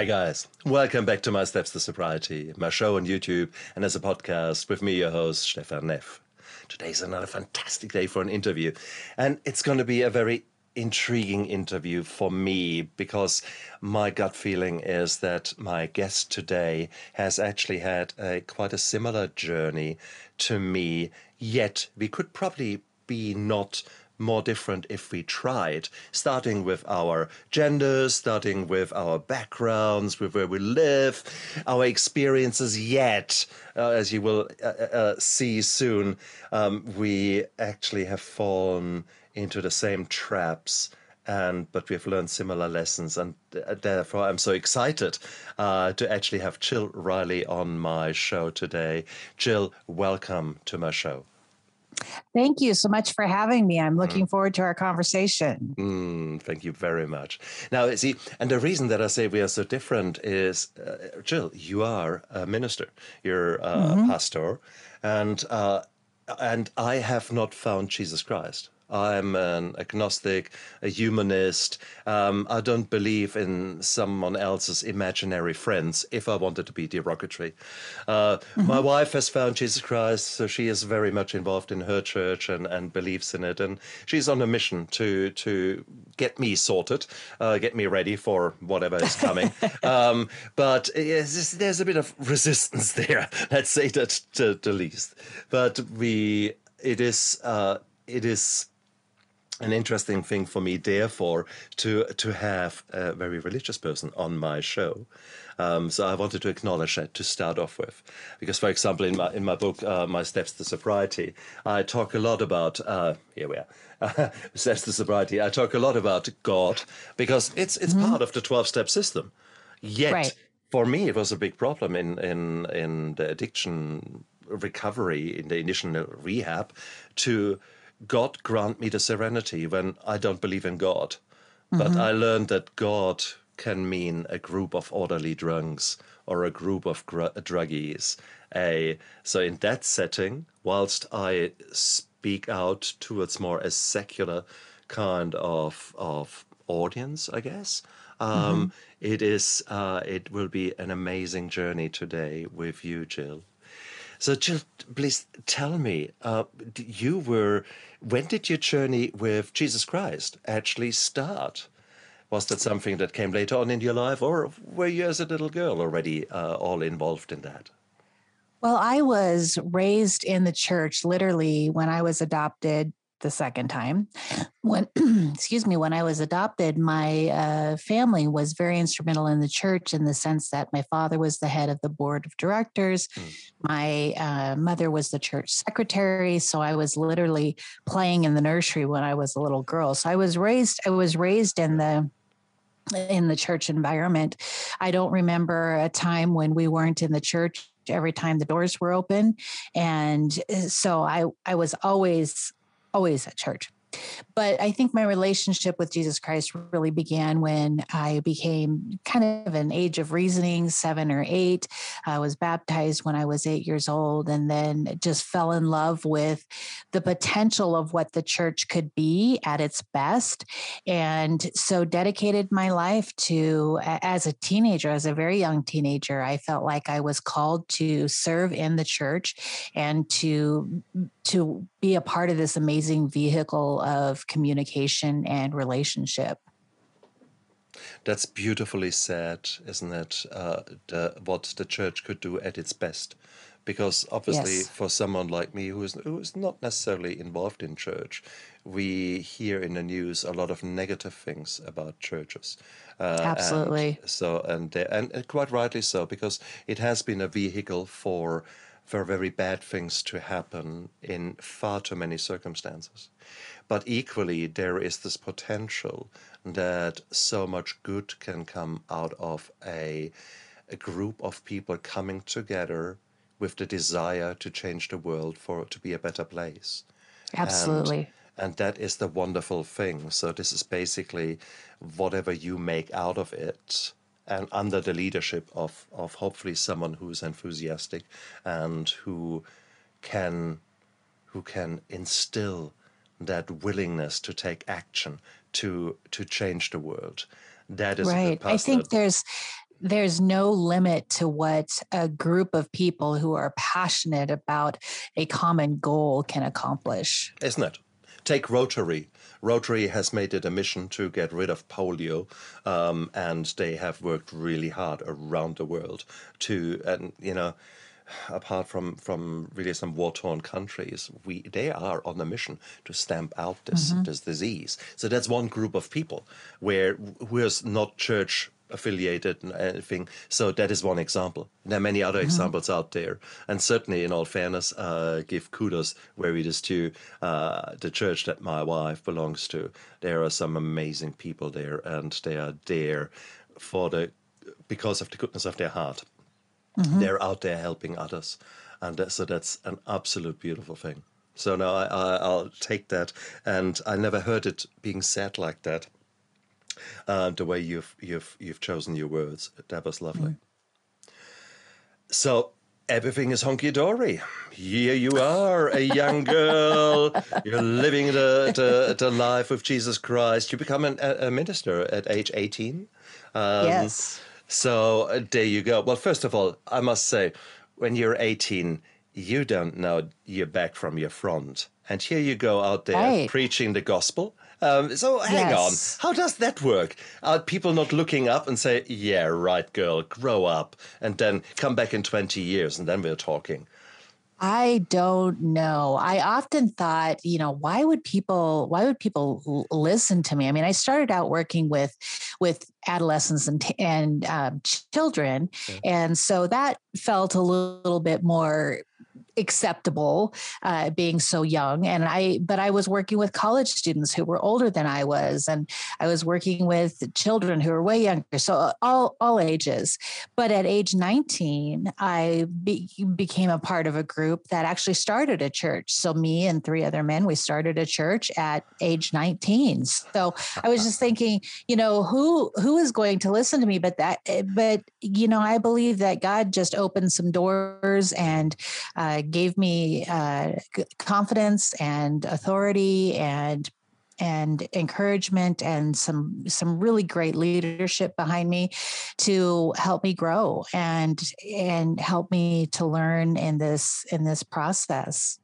Hi, guys. Welcome back to My Steps to Sobriety, my show on YouTube and as a podcast with me, your host, Stefan Neff. Today's another fantastic day for an interview, and it's going to be a very intriguing interview for me because my gut feeling is that my guest today has actually had a quite a similar journey to me, yet we could probably be not more different if we tried, starting with our genders, starting with our backgrounds, with where we live, our experiences. Yet, uh, as you will uh, uh, uh, see soon, um, we actually have fallen into the same traps and but we've learned similar lessons and uh, therefore i'm so excited uh, to actually have jill riley on my show today jill welcome to my show Thank you so much for having me. I'm looking mm. forward to our conversation. Mm, thank you very much. Now, see, and the reason that I say we are so different is, uh, Jill, you are a minister, you're a mm-hmm. pastor, and uh, and I have not found Jesus Christ. I'm an agnostic, a humanist. Um, I don't believe in someone else's imaginary friends if I wanted to be derogatory. Uh, mm-hmm. My wife has found Jesus Christ, so she is very much involved in her church and, and believes in it. And she's on a mission to, to get me sorted, uh, get me ready for whatever is coming. um, but there's a bit of resistance there, let's say that to the least. But we, it is, uh, it is an interesting thing for me, therefore, to to have a very religious person on my show. Um, so I wanted to acknowledge that to start off with, because, for example, in my in my book, uh, My Steps to Sobriety, I talk a lot about uh, here we are. Uh, steps to sobriety. I talk a lot about God because it's it's mm-hmm. part of the twelve step system. Yet, right. for me, it was a big problem in in in the addiction recovery in the initial rehab to God grant me the serenity when I don't believe in God. Mm-hmm. But I learned that God can mean a group of orderly drunks or a group of gr- druggies. A, so in that setting, whilst I speak out towards more a secular kind of of audience, I guess. Um, mm-hmm. it is. Uh, it will be an amazing journey today with you, Jill. So, Jill, please tell me, uh, you were, when did your journey with Jesus Christ actually start? Was that something that came later on in your life, or were you as a little girl already uh, all involved in that? Well, I was raised in the church literally when I was adopted the second time. When, excuse me, when I was adopted, my uh, family was very instrumental in the church in the sense that my father was the head of the board of directors. Mm. My uh, mother was the church secretary. So I was literally playing in the nursery when I was a little girl. So I was raised, I was raised in the in the church environment. I don't remember a time when we weren't in the church every time the doors were open and uh, so i i was always always at church. But I think my relationship with Jesus Christ really began when I became kind of an age of reasoning, seven or eight. I was baptized when I was eight years old, and then just fell in love with the potential of what the church could be at its best. And so dedicated my life to, as a teenager, as a very young teenager, I felt like I was called to serve in the church and to to be a part of this amazing vehicle of communication and relationship. That's beautifully said, isn't it? Uh, the, what the church could do at its best. Because obviously, yes. for someone like me who is, who is not necessarily involved in church, we hear in the news a lot of negative things about churches. Uh, Absolutely. And so, and, and, and quite rightly so, because it has been a vehicle for for very bad things to happen in far too many circumstances. But equally, there is this potential that so much good can come out of a, a group of people coming together with the desire to change the world for to be a better place. Absolutely. And, and that is the wonderful thing. So, this is basically whatever you make out of it and under the leadership of, of hopefully someone who's enthusiastic and who can who can instill that willingness to take action to to change the world. That is right. I think there's there's no limit to what a group of people who are passionate about a common goal can accomplish. Isn't it? Take Rotary. Rotary has made it a mission to get rid of polio, um, and they have worked really hard around the world to, and you know, apart from from really some war torn countries, we they are on a mission to stamp out this mm-hmm. this disease. So that's one group of people where who is not church affiliated and anything. So that is one example. There are many other mm-hmm. examples out there, and certainly, in all fairness, uh, give kudos where it is to uh, the church that my wife belongs to. There are some amazing people there, and they are there for the because of the goodness of their heart. Mm-hmm. They're out there helping others, and so that's an absolute beautiful thing. So now I, I, I'll take that, and I never heard it being said like that uh, the way you've you've you've chosen your words. That was lovely. Mm. So everything is honky dory. Here you are, a young girl. You're living the, the, the life of Jesus Christ. You become an, a minister at age 18. Um, yes. So uh, there you go. Well, first of all, I must say, when you're 18, you don't know you're back from your front. And here you go out there right. preaching the gospel. Um, so hang yes. on, how does that work? Are people not looking up and say, "Yeah, right, girl, grow up," and then come back in twenty years and then we're talking? I don't know. I often thought, you know, why would people why would people listen to me? I mean, I started out working with with adolescents and and um, children, and so that felt a little bit more acceptable uh, being so young. And i but i was working with college students who were older than i was and i was working with children who were way younger so uh, all all ages. But at age 19 i be, became a part of a group that actually started a church. So me and three other men we started a church at age 19 so i was just thinking you know who who is going to listen to me? But that eh, but you know i believe that god just opened some doors and uh, gave me uh, confidence and authority and and encouragement and some some really great leadership behind me to help me grow and and help me to learn in this in this process.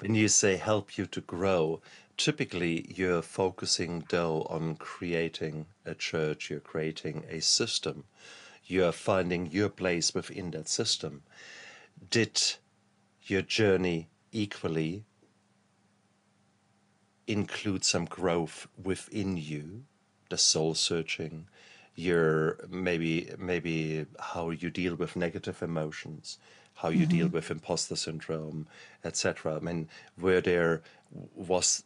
When you say help you to grow typically you're focusing though on creating a church you're creating a system. You're finding your place within that system did your journey equally include some growth within you, the soul searching, your maybe maybe how you deal with negative emotions, how you mm-hmm. deal with imposter syndrome, etc. I mean, where there was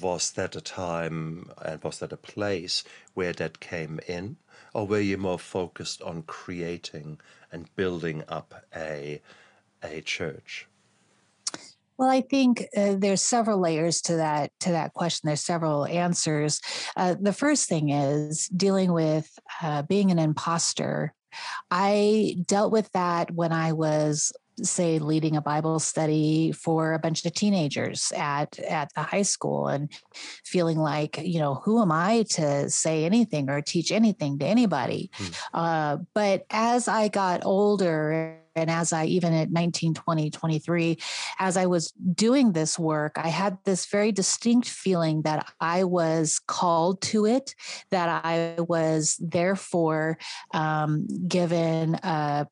was that a time and was that a place where that came in, or were you more focused on creating and building up a a church? Well, I think uh, there's several layers to that to that question. There's several answers. Uh, the first thing is dealing with uh, being an imposter. I dealt with that when I was say leading a bible study for a bunch of teenagers at at the high school and feeling like you know who am i to say anything or teach anything to anybody hmm. uh, but as i got older and as I, even at 19, 20, 23, as I was doing this work, I had this very distinct feeling that I was called to it, that I was therefore um, given a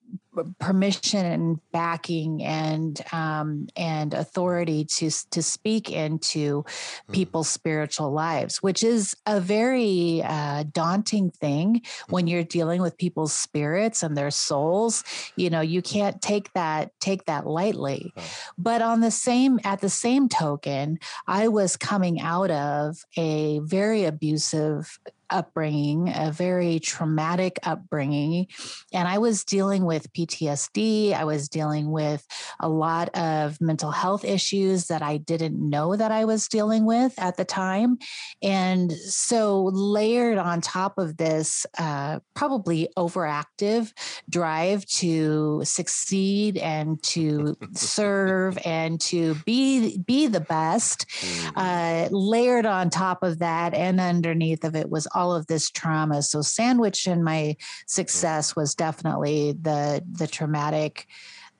permission and backing and um, and authority to to speak into mm. people's spiritual lives, which is a very uh, daunting thing when mm-hmm. you're dealing with people's spirits and their souls. You know, you can't take that take that lightly. But on the same at the same token, I was coming out of a very abusive upbringing, a very traumatic upbringing. And I was dealing with PTSD. I was dealing with a lot of mental health issues that I didn't know that I was dealing with at the time. And so, layered on top of this, uh, probably overactive drive to succeed and to serve and to be be the best, mm. uh, layered on top of that and underneath of it was all of this trauma. So sandwich in my success was definitely the the traumatic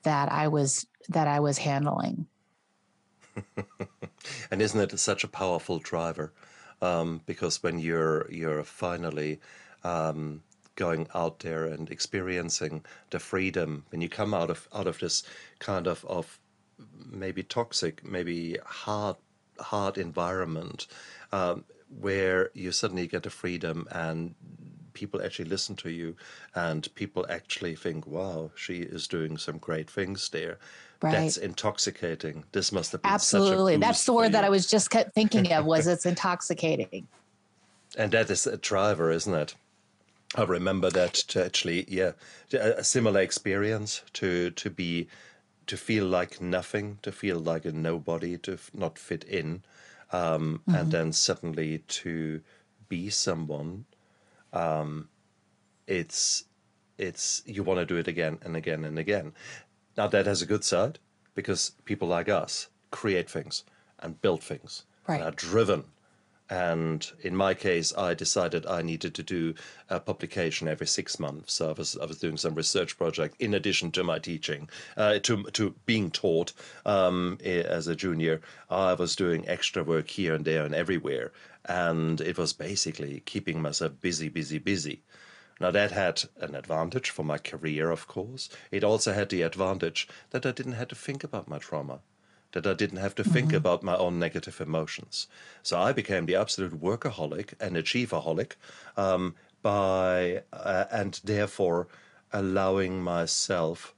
that I was that I was handling. and isn't it such a powerful driver? Um, because when you're you're finally um, going out there and experiencing the freedom, when you come out of out of this kind of of maybe toxic, maybe hard hard environment, um, where you suddenly get the freedom and people actually listen to you and people actually think, wow, she is doing some great things there. Right. That's intoxicating. This must have been absolutely. That's the word that I was just thinking of. Was it's intoxicating. And that is a driver, isn't it? I remember that to actually, yeah, a similar experience to to be, to feel like nothing, to feel like a nobody, to not fit in, um, mm-hmm. and then suddenly to be someone um, it's it's you want to do it again and again and again. Now that has a good side because people like us create things and build things right. and are driven. And in my case, I decided I needed to do a publication every six months. So I was I was doing some research project in addition to my teaching, uh, to to being taught um, as a junior. I was doing extra work here and there and everywhere, and it was basically keeping myself busy, busy, busy. Now, that had an advantage for my career, of course. It also had the advantage that I didn't have to think about my trauma, that I didn't have to mm-hmm. think about my own negative emotions. So I became the absolute workaholic and achieverholic um, by, uh, and therefore allowing myself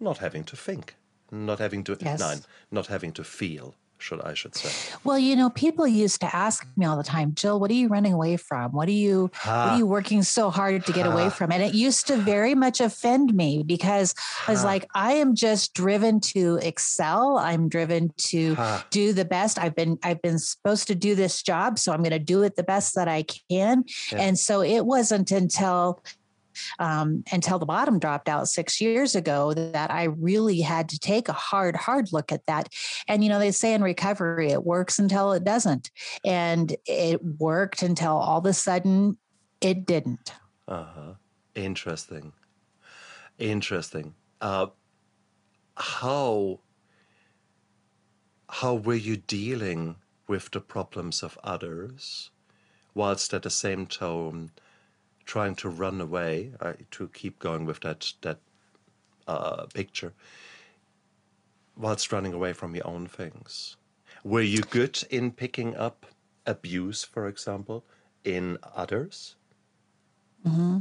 not having to think, not having to, yes. nine, not having to feel should I should say. Well, you know, people used to ask me all the time, Jill, what are you running away from? What are you what are you working so hard to get away from? And it used to very much offend me because I was like, I am just driven to excel. I'm driven to do the best. I've been I've been supposed to do this job, so I'm going to do it the best that I can. Yeah. And so it wasn't until um, until the bottom dropped out six years ago that I really had to take a hard, hard look at that. And, you know, they say in recovery, it works until it doesn't. And it worked until all of a sudden it didn't. Uh huh. Interesting. Interesting. Uh, how how were you dealing with the problems of others whilst at the same time trying to run away, uh, to keep going with that that uh, picture, whilst running away from your own things. Were you good in picking up abuse, for example, in others? Mm-hmm.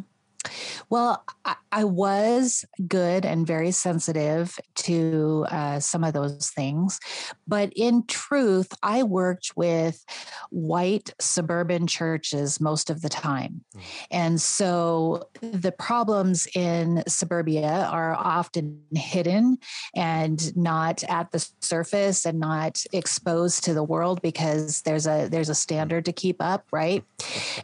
Well, I, I, was good and very sensitive to uh, some of those things. But in truth, I worked with white suburban churches most of the time. Mm. And so the problems in suburbia are often hidden and not at the surface and not exposed to the world because there's a there's a standard to keep up, right?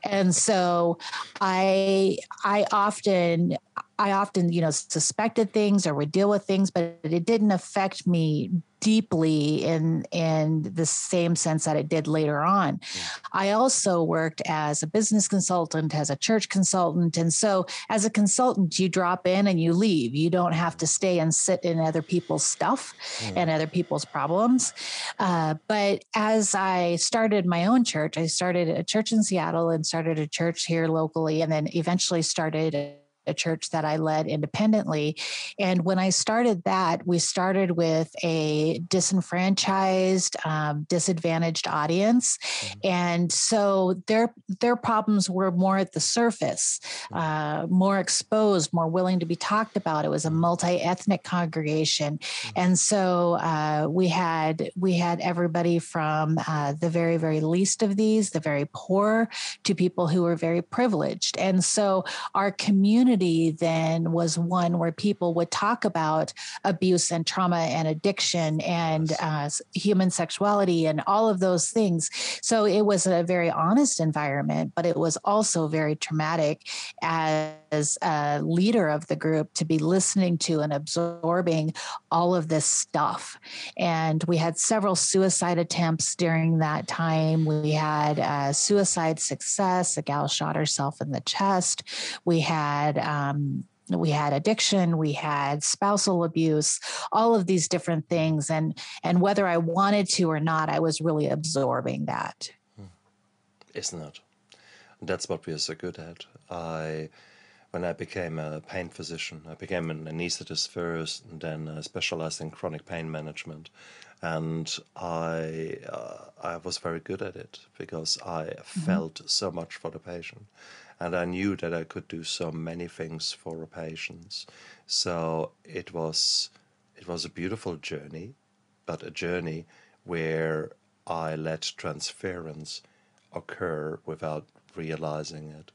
And so I I often I often, you know, suspected things or would deal with things, but it didn't affect me deeply in in the same sense that it did later on. Mm. I also worked as a business consultant, as a church consultant, and so as a consultant, you drop in and you leave. You don't have to stay and sit in other people's stuff mm. and other people's problems. Uh, but as I started my own church, I started a church in Seattle and started a church here locally, and then eventually started a church that I led independently. And when I started that, we started with a disenfranchised, um, disadvantaged audience, mm-hmm. and so their their problems were more at the surface, mm-hmm. uh, more exposed, more willing to be talked about. It was a mm-hmm. multi ethnic congregation, mm-hmm. and so uh, we had we had everybody from uh, the very very least of these, the very poor, to people who were very privileged, and so our community community then was one where people would talk about abuse and trauma and addiction and uh, human sexuality and all of those things. So it was a very honest environment, but it was also very traumatic as a leader of the group to be listening to and absorbing all of this stuff. And we had several suicide attempts during that time. We had uh, suicide success. A gal shot herself in the chest. We had um, we had addiction we had spousal abuse all of these different things and and whether i wanted to or not i was really absorbing that hmm. isn't it that's what we're so good at i when I became a pain physician. I became an anesthetist first, and then uh, specialized in chronic pain management. And I uh, I was very good at it because I mm-hmm. felt so much for the patient, and I knew that I could do so many things for a patient. So it was it was a beautiful journey, but a journey where I let transference occur without realizing it.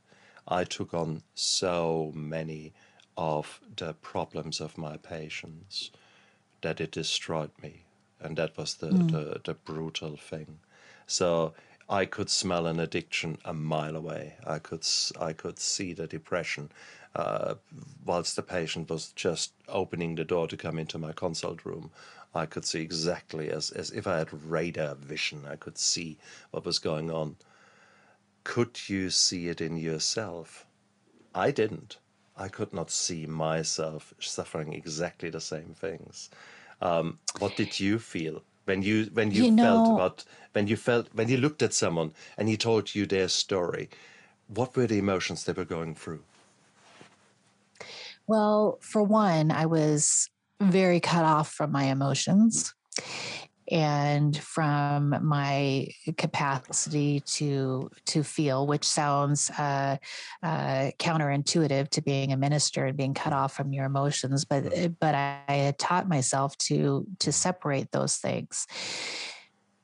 I took on so many of the problems of my patients that it destroyed me. And that was the, mm. the, the, brutal thing. So I could smell an addiction a mile away. I could, I could see the depression uh, whilst the patient was just opening the door to come into my consult room. I could see exactly as, as if I had radar vision, I could see what was going on could you see it in yourself? I didn't. I could not see myself suffering exactly the same things. Um, what did you feel when you when you, you felt know, about when you felt when you looked at someone and he told you their story? What were the emotions they were going through? Well, for one, I was very cut off from my emotions and from my capacity to to feel, which sounds uh, uh, counterintuitive to being a minister and being cut off from your emotions, but eh, but I, I had taught myself to to separate those things.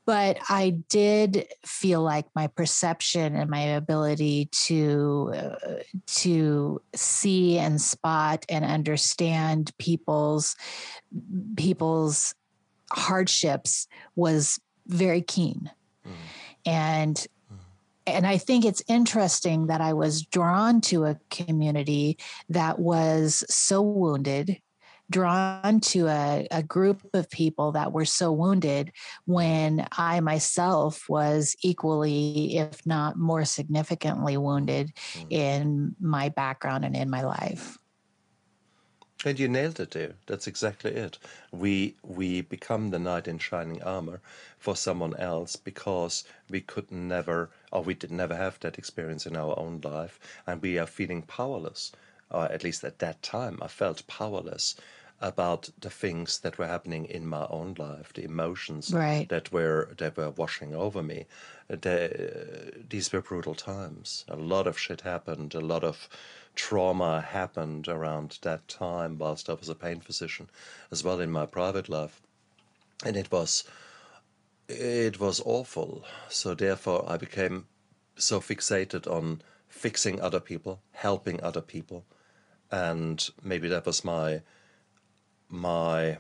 But I did feel like my perception and my ability to uh, to see and spot and understand people's people's hardships was very keen. Mm. And mm. and I think it's interesting that I was drawn to a community that was so wounded, drawn to a, a group of people that were so wounded when I myself was equally, if not more significantly, wounded mm. in my background and in my life. And you nailed it there. That's exactly it. We we become the knight in shining armor for someone else because we could never or we did never have that experience in our own life and we are feeling powerless. Or at least at that time I felt powerless about the things that were happening in my own life, the emotions right. that were that were washing over me. The, these were brutal times. A lot of shit happened. A lot of trauma happened around that time whilst I was a pain physician, as well in my private life, and it was it was awful. So therefore, I became so fixated on fixing other people, helping other people, and maybe that was my my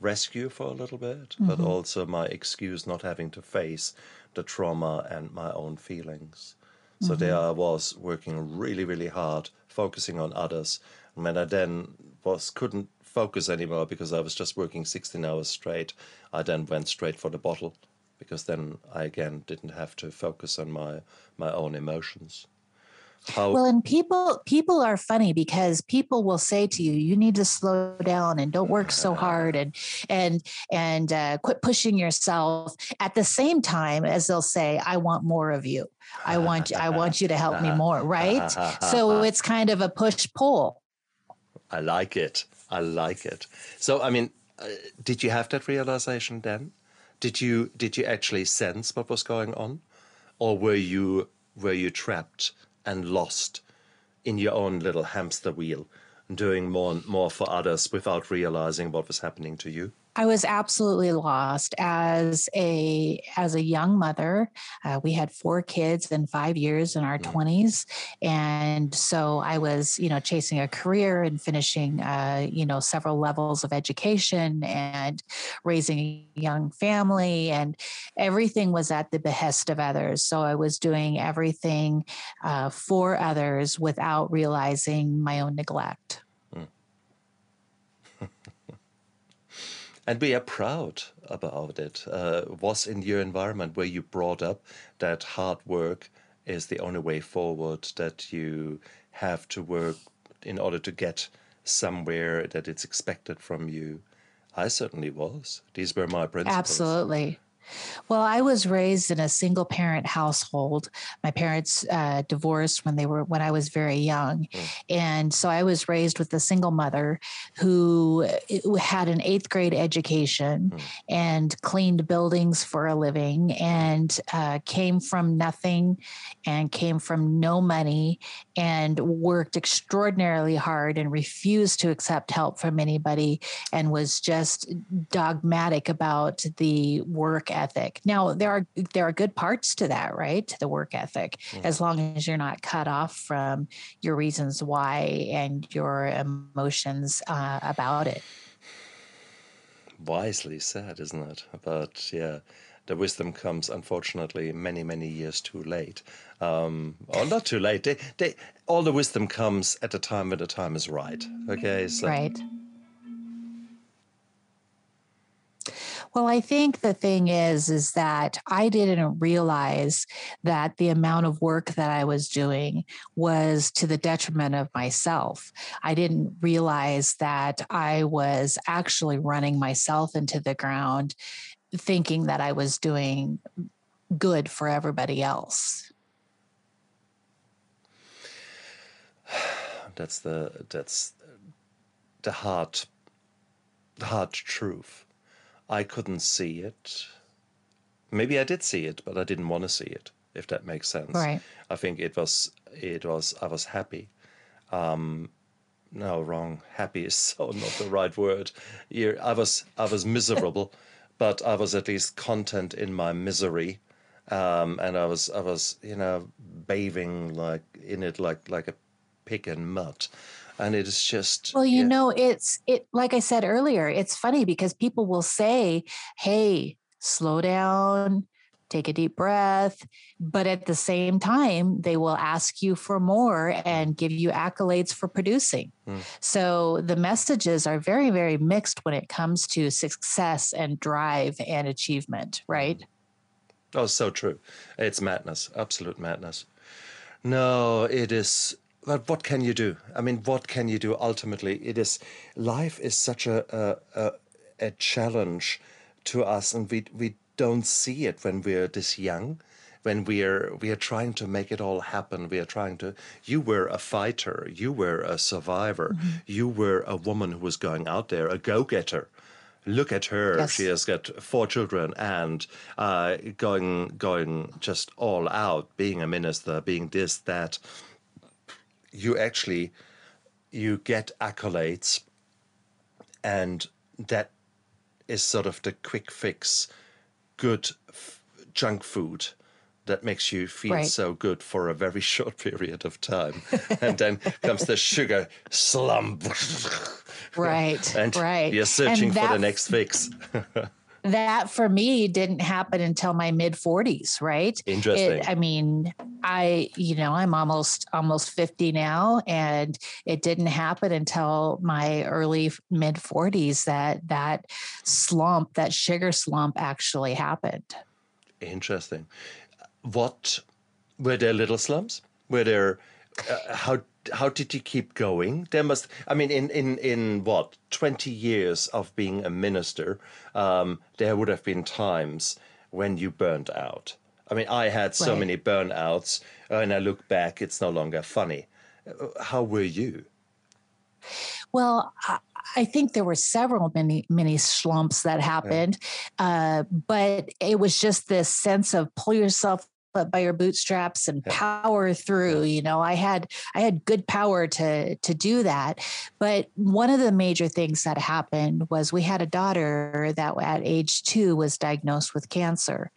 rescue for a little bit, mm-hmm. but also my excuse not having to face the trauma and my own feelings. So mm-hmm. there I was working really, really hard, focusing on others. And when I then was couldn't focus anymore because I was just working 16 hours straight, I then went straight for the bottle because then I again didn't have to focus on my my own emotions. How well, and people people are funny because people will say to you, "You need to slow down and don't work so hard and and and uh, quit pushing yourself." At the same time as they'll say, "I want more of you. I want I want you to help me more." Right? so it's kind of a push pull. I like it. I like it. So, I mean, uh, did you have that realization then? Did you did you actually sense what was going on, or were you were you trapped? And lost in your own little hamster wheel, doing more and more for others without realizing what was happening to you? I was absolutely lost as a as a young mother. Uh, we had four kids in five years in our mm. twenties, and so I was, you know, chasing a career and finishing, uh, you know, several levels of education and raising a young family, and everything was at the behest of others. So I was doing everything uh, for others without realizing my own neglect. And we are proud about it. Uh, was in your environment where you brought up that hard work is the only way forward, that you have to work in order to get somewhere, that it's expected from you. I certainly was. These were my principles. Absolutely. Well, I was raised in a single parent household. My parents uh, divorced when they were when I was very young, mm. and so I was raised with a single mother who had an eighth grade education mm. and cleaned buildings for a living, and uh, came from nothing, and came from no money, and worked extraordinarily hard and refused to accept help from anybody, and was just dogmatic about the work ethic. Now there are there are good parts to that, right? To the work ethic, as long as you're not cut off from your reasons why and your emotions uh, about it. Wisely said, isn't it? But yeah, the wisdom comes unfortunately many many years too late um or not too late they, they, all the wisdom comes at the time when the time is right okay so right Well, I think the thing is, is that I didn't realize that the amount of work that I was doing was to the detriment of myself. I didn't realize that I was actually running myself into the ground, thinking that I was doing good for everybody else. That's the that's the hard hard truth I couldn't see it. Maybe I did see it, but I didn't want to see it. If that makes sense. Right. I think it was. It was. I was happy. Um, no, wrong. Happy is so not the right word. You're, I was. I was miserable, but I was at least content in my misery. Um, and I was. I was. You know, bathing like in it, like like a pig in mud and it is just well you yeah. know it's it like i said earlier it's funny because people will say hey slow down take a deep breath but at the same time they will ask you for more and give you accolades for producing. Mm. so the messages are very very mixed when it comes to success and drive and achievement right? Oh so true. It's madness absolute madness. No it is but what can you do? I mean, what can you do? Ultimately, it is life is such a a, a, challenge to us, and we we don't see it when we're this young when we are we are trying to make it all happen we are trying to you were a fighter you were a survivor mm-hmm. you were a woman who was going out there a go-getter look at her yes. she has got four children and uh, going going just all out being a minister being this that you actually you get accolades and that is sort of the quick fix good f- junk food that makes you feel right. so good for a very short period of time. And then comes the sugar slump. Right and right. you're searching for the next fix that for me didn't happen until my mid 40s right? Interesting. It, i mean i you know i'm almost almost 50 now and it didn't happen until my early mid 40s that that slump that sugar slump actually happened. Interesting. What were there little slumps? Were there uh, how how did you keep going? There must, I mean, in in in what twenty years of being a minister, um, there would have been times when you burned out. I mean, I had so right. many burnouts, and I look back, it's no longer funny. How were you? Well, I think there were several many many slumps that happened, uh, but it was just this sense of pull yourself up by your bootstraps and power through. You know, I had I had good power to to do that. But one of the major things that happened was we had a daughter that at age two was diagnosed with cancer,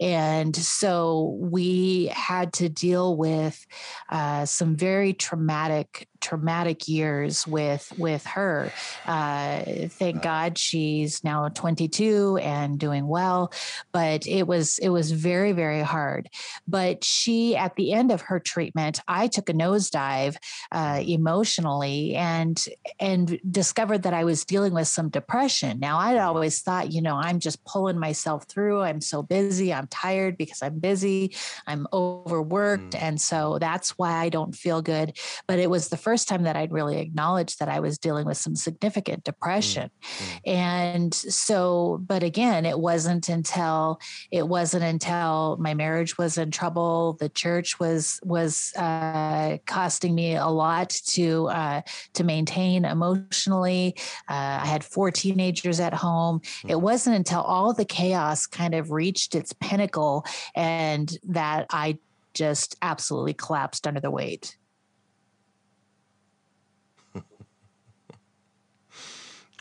and so we had to deal with uh, some very traumatic traumatic years with with her. Uh, thank God she's now 22 and doing well, but it was it was very very hard. But she at the end of her treatment, I took a nosedive uh, emotionally and and discovered that I was dealing with some depression. Now I'd always thought, you know, I'm just pulling myself through. I'm so busy. I'm tired because I'm busy. I'm overworked, mm. and so that's why I don't feel good. But it was the first first time that I'd really acknowledged that I was dealing with some significant depression. Mm-hmm. And so, but again, it wasn't until it wasn't until my marriage was in trouble, the church was was uh, costing me a lot to uh, to maintain emotionally. Uh, I had four teenagers at home. Mm-hmm. It wasn't until all the chaos kind of reached its pinnacle and that I just absolutely collapsed under the weight.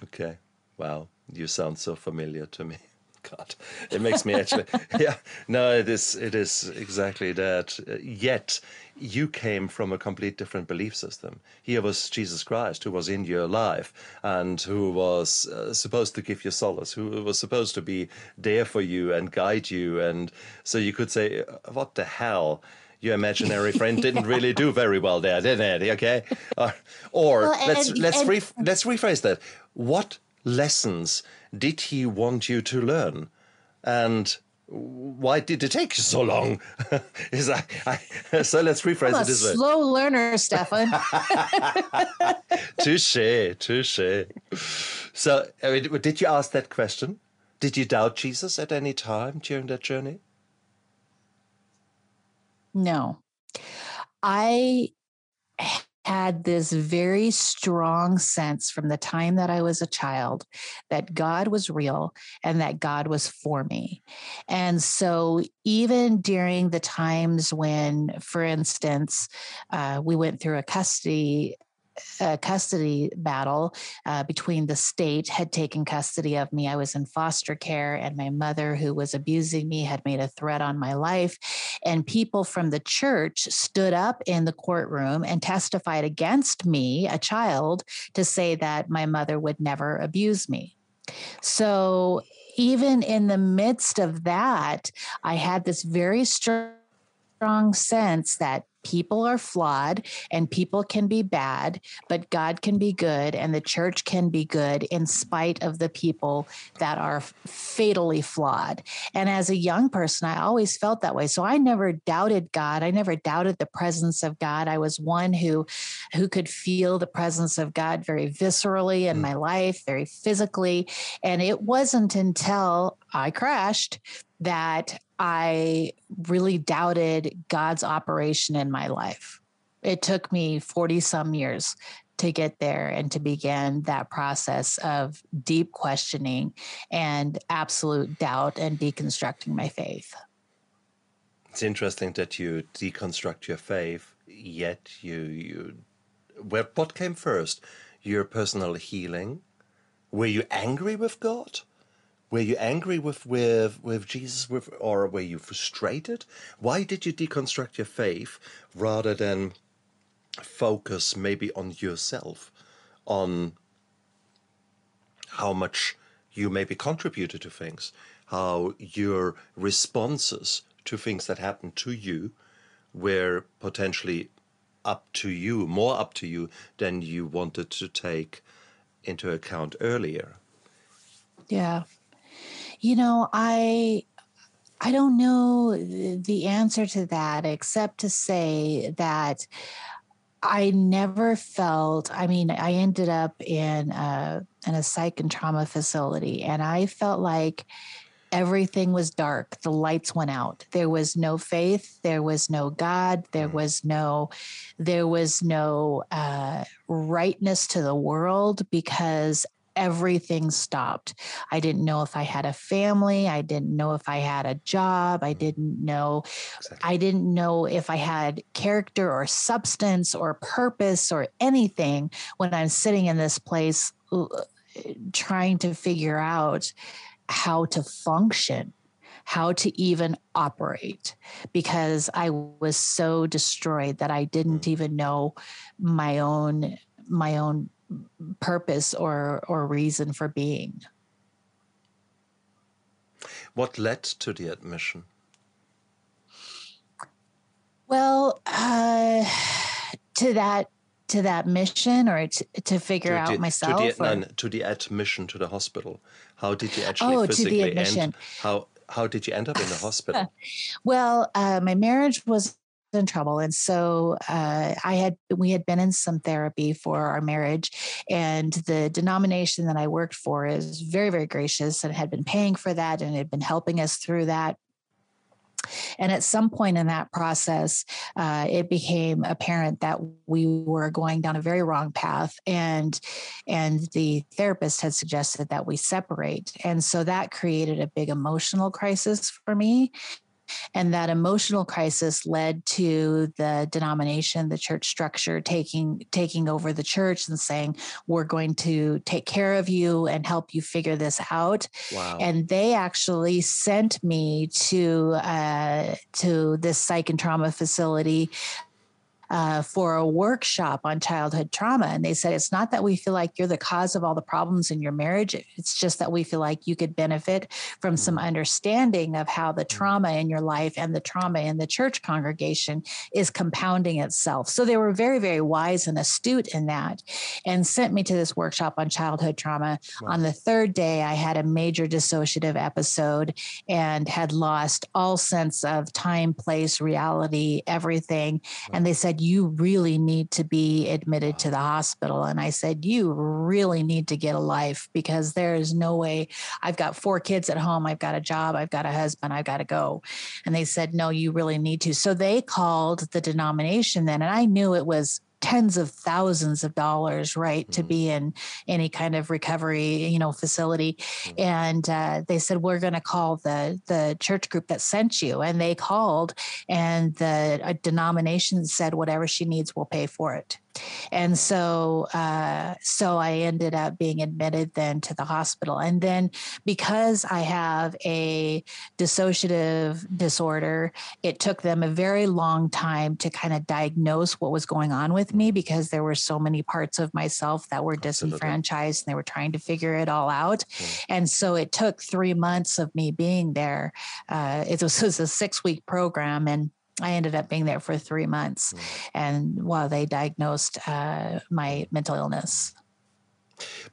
Okay. Wow. You sound so familiar to me. God, it makes me actually. yeah. No, it is. It is exactly that. Yet, you came from a complete different belief system. Here was Jesus Christ, who was in your life and who was uh, supposed to give you solace, who was supposed to be there for you and guide you. And so you could say, "What the hell." Your imaginary friend didn't really do very well there, did it? Okay, uh, or well, let's and, let's and, re- let's rephrase that. What lessons did he want you to learn, and why did it take you so long? Is I, so let's rephrase I'm it this way. Slow learner, Stefan. touche, touche. So, I mean, did you ask that question? Did you doubt Jesus at any time during that journey? No. I had this very strong sense from the time that I was a child that God was real and that God was for me. And so, even during the times when, for instance, uh, we went through a custody a custody battle uh, between the state had taken custody of me. I was in foster care, and my mother, who was abusing me, had made a threat on my life. And people from the church stood up in the courtroom and testified against me, a child, to say that my mother would never abuse me. So, even in the midst of that, I had this very strong sense that people are flawed and people can be bad, but God can be good and the church can be good in spite of the people that are fatally flawed. And as a young person, I always felt that way. So I never doubted God. I never doubted the presence of God. I was one who who could feel the presence of God very viscerally in mm. my life, very physically. And it wasn't until I crashed that I really doubted God's operation in my life. It took me 40 some years to get there and to begin that process of deep questioning and absolute doubt and deconstructing my faith. It's interesting that you deconstruct your faith, yet you you well, what came first? Your personal healing? Were you angry with God? Were you angry with, with, with Jesus with, or were you frustrated? Why did you deconstruct your faith rather than focus maybe on yourself, on how much you maybe contributed to things, how your responses to things that happened to you were potentially up to you, more up to you than you wanted to take into account earlier? Yeah, you know, I I don't know the answer to that except to say that I never felt, I mean, I ended up in a, in a psych and trauma facility and I felt like everything was dark. The lights went out. There was no faith. There was no God. There mm. was no, there was no uh, rightness to the world because everything stopped. I didn't know if I had a family. I didn't know if I had a job. I mm. didn't know. Exactly. I didn't know if I had character or substance or purpose or anything when I'm sitting in this place uh, trying to figure out how to function how to even operate because I was so destroyed that I didn't mm. even know my own my own purpose or or reason for being. What led to the admission? Well, uh, to that to that mission or to, to figure to out the, myself? To the, no, to the admission to the hospital. How did you actually oh, physically to the admission. end? How how did you end up in the hospital? well, uh, my marriage was in trouble and so uh, i had we had been in some therapy for our marriage and the denomination that i worked for is very very gracious and had been paying for that and had been helping us through that and at some point in that process, uh, it became apparent that we were going down a very wrong path, and and the therapist had suggested that we separate, and so that created a big emotional crisis for me. And that emotional crisis led to the denomination, the church structure taking taking over the church and saying, "We're going to take care of you and help you figure this out." Wow. And they actually sent me to uh, to this psych and trauma facility uh, for a workshop on childhood trauma. And they said, it's not that we feel like you're the cause of all the problems in your marriage. It's just that we feel like you could benefit from some mm. understanding of how the mm. trauma in your life and the trauma in the church congregation is compounding itself. So they were very, very wise and astute in that and sent me to this workshop on childhood trauma. Wow. On the third day, I had a major dissociative episode and had lost all sense of time, place, reality, everything. Wow. And they said, you really need to be admitted to the hospital. And I said, You really need to get a life because there is no way. I've got four kids at home. I've got a job. I've got a husband. I've got to go. And they said, No, you really need to. So they called the denomination then. And I knew it was tens of thousands of dollars right mm-hmm. to be in any kind of recovery you know facility mm-hmm. and uh, they said we're going to call the the church group that sent you and they called and the denomination said whatever she needs we'll pay for it and so uh, so I ended up being admitted then to the hospital. And then because I have a dissociative disorder, it took them a very long time to kind of diagnose what was going on with me because there were so many parts of myself that were disenfranchised and they were trying to figure it all out. Mm. And so it took three months of me being there. Uh, it was, it was a six week program and I ended up being there for three months, mm. and while they diagnosed uh, my mental illness.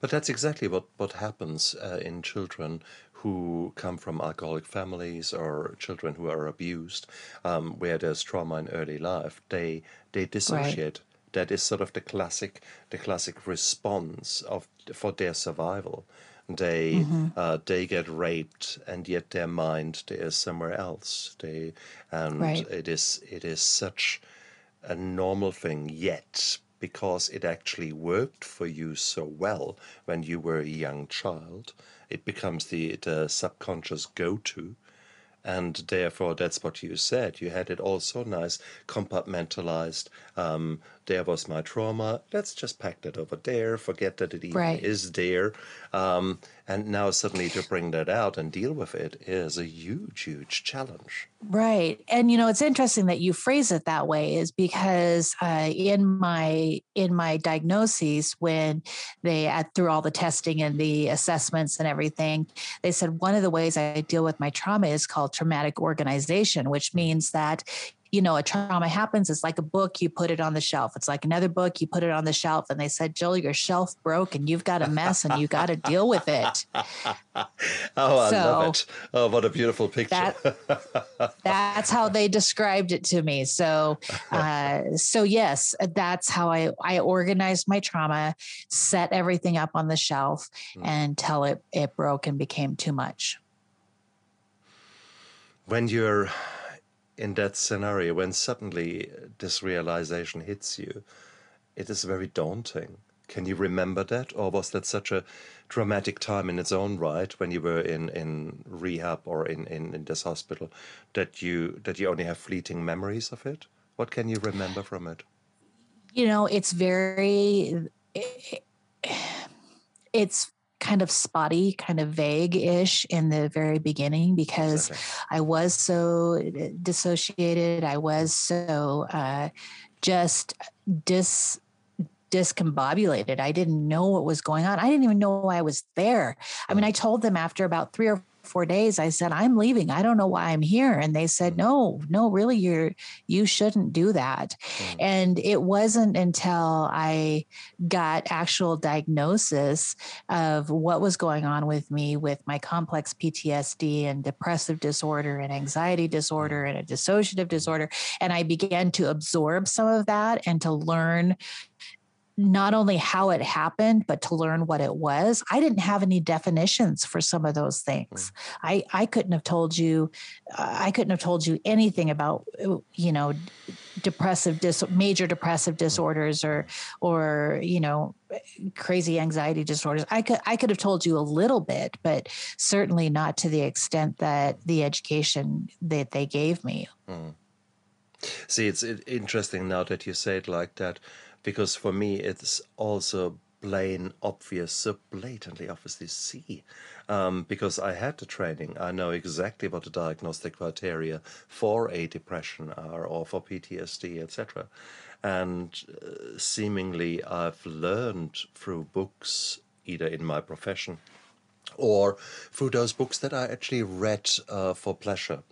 But that's exactly what what happens uh, in children who come from alcoholic families or children who are abused, um, where there's trauma in early life. They they dissociate. Right. That is sort of the classic the classic response of for their survival. They mm-hmm. uh, they get raped, and yet their mind is somewhere else. They and right. it is it is such a normal thing. Yet because it actually worked for you so well when you were a young child, it becomes the the subconscious go to and therefore that's what you said. You had it all so nice compartmentalized um, there was my trauma. Let's just pack that over there. Forget that it even right. is there. Um, and now suddenly to bring that out and deal with it is a huge huge challenge. Right. And you know it's interesting that you phrase it that way is because uh, in my in my diagnoses when they at through all the testing and the assessments and everything they said one of the ways i deal with my trauma is called traumatic organization which means that you know, a trauma happens, it's like a book, you put it on the shelf. It's like another book, you put it on the shelf. And they said, Jill, your shelf broke and you've got a mess and you got to deal with it. oh, I so love it. Oh, what a beautiful picture. That, that's how they described it to me. So, uh, so yes, that's how I, I organized my trauma, set everything up on the shelf mm. until it, it broke and became too much. When you're in that scenario, when suddenly uh, this realization hits you, it is very daunting. Can you remember that, or was that such a dramatic time in its own right when you were in, in rehab or in, in, in this hospital that you that you only have fleeting memories of it? What can you remember from it? You know, it's very it's kind of spotty, kind of vague ish in the very beginning because. I was so dissociated. I was so uh, just dis discombobulated. I didn't know what was going on. I didn't even know why I was there. I mean, I told them after about three or four days, I said, I'm leaving. I don't know why I'm here. And they said, mm. no, no, really, you're, you shouldn't do that. Mm. And it wasn't until I got actual diagnosis of what was going on with me with my complex PTSD and depressive disorder and anxiety disorder mm. and a dissociative disorder. And I began to absorb some of that and to learn not only how it happened, but to learn what it was. I didn't have any definitions for some of those things. Mm. I, I couldn't have told you, uh, I couldn't have told you anything about, uh, you know, depressive dis, major depressive disorders or, or, you know, crazy anxiety disorders. I could, I could have told you a little bit, but certainly not to the extent that the education that they gave me. Mm. See, it's interesting now that you say it like that because for me it's also plain obvious, so blatantly obviously see. Um, because I had the training, I know exactly what the diagnostic criteria for a depression are or for PTSD, etc. And uh, seemingly I've learned through books, either in my profession or through those books that I actually read uh, for pleasure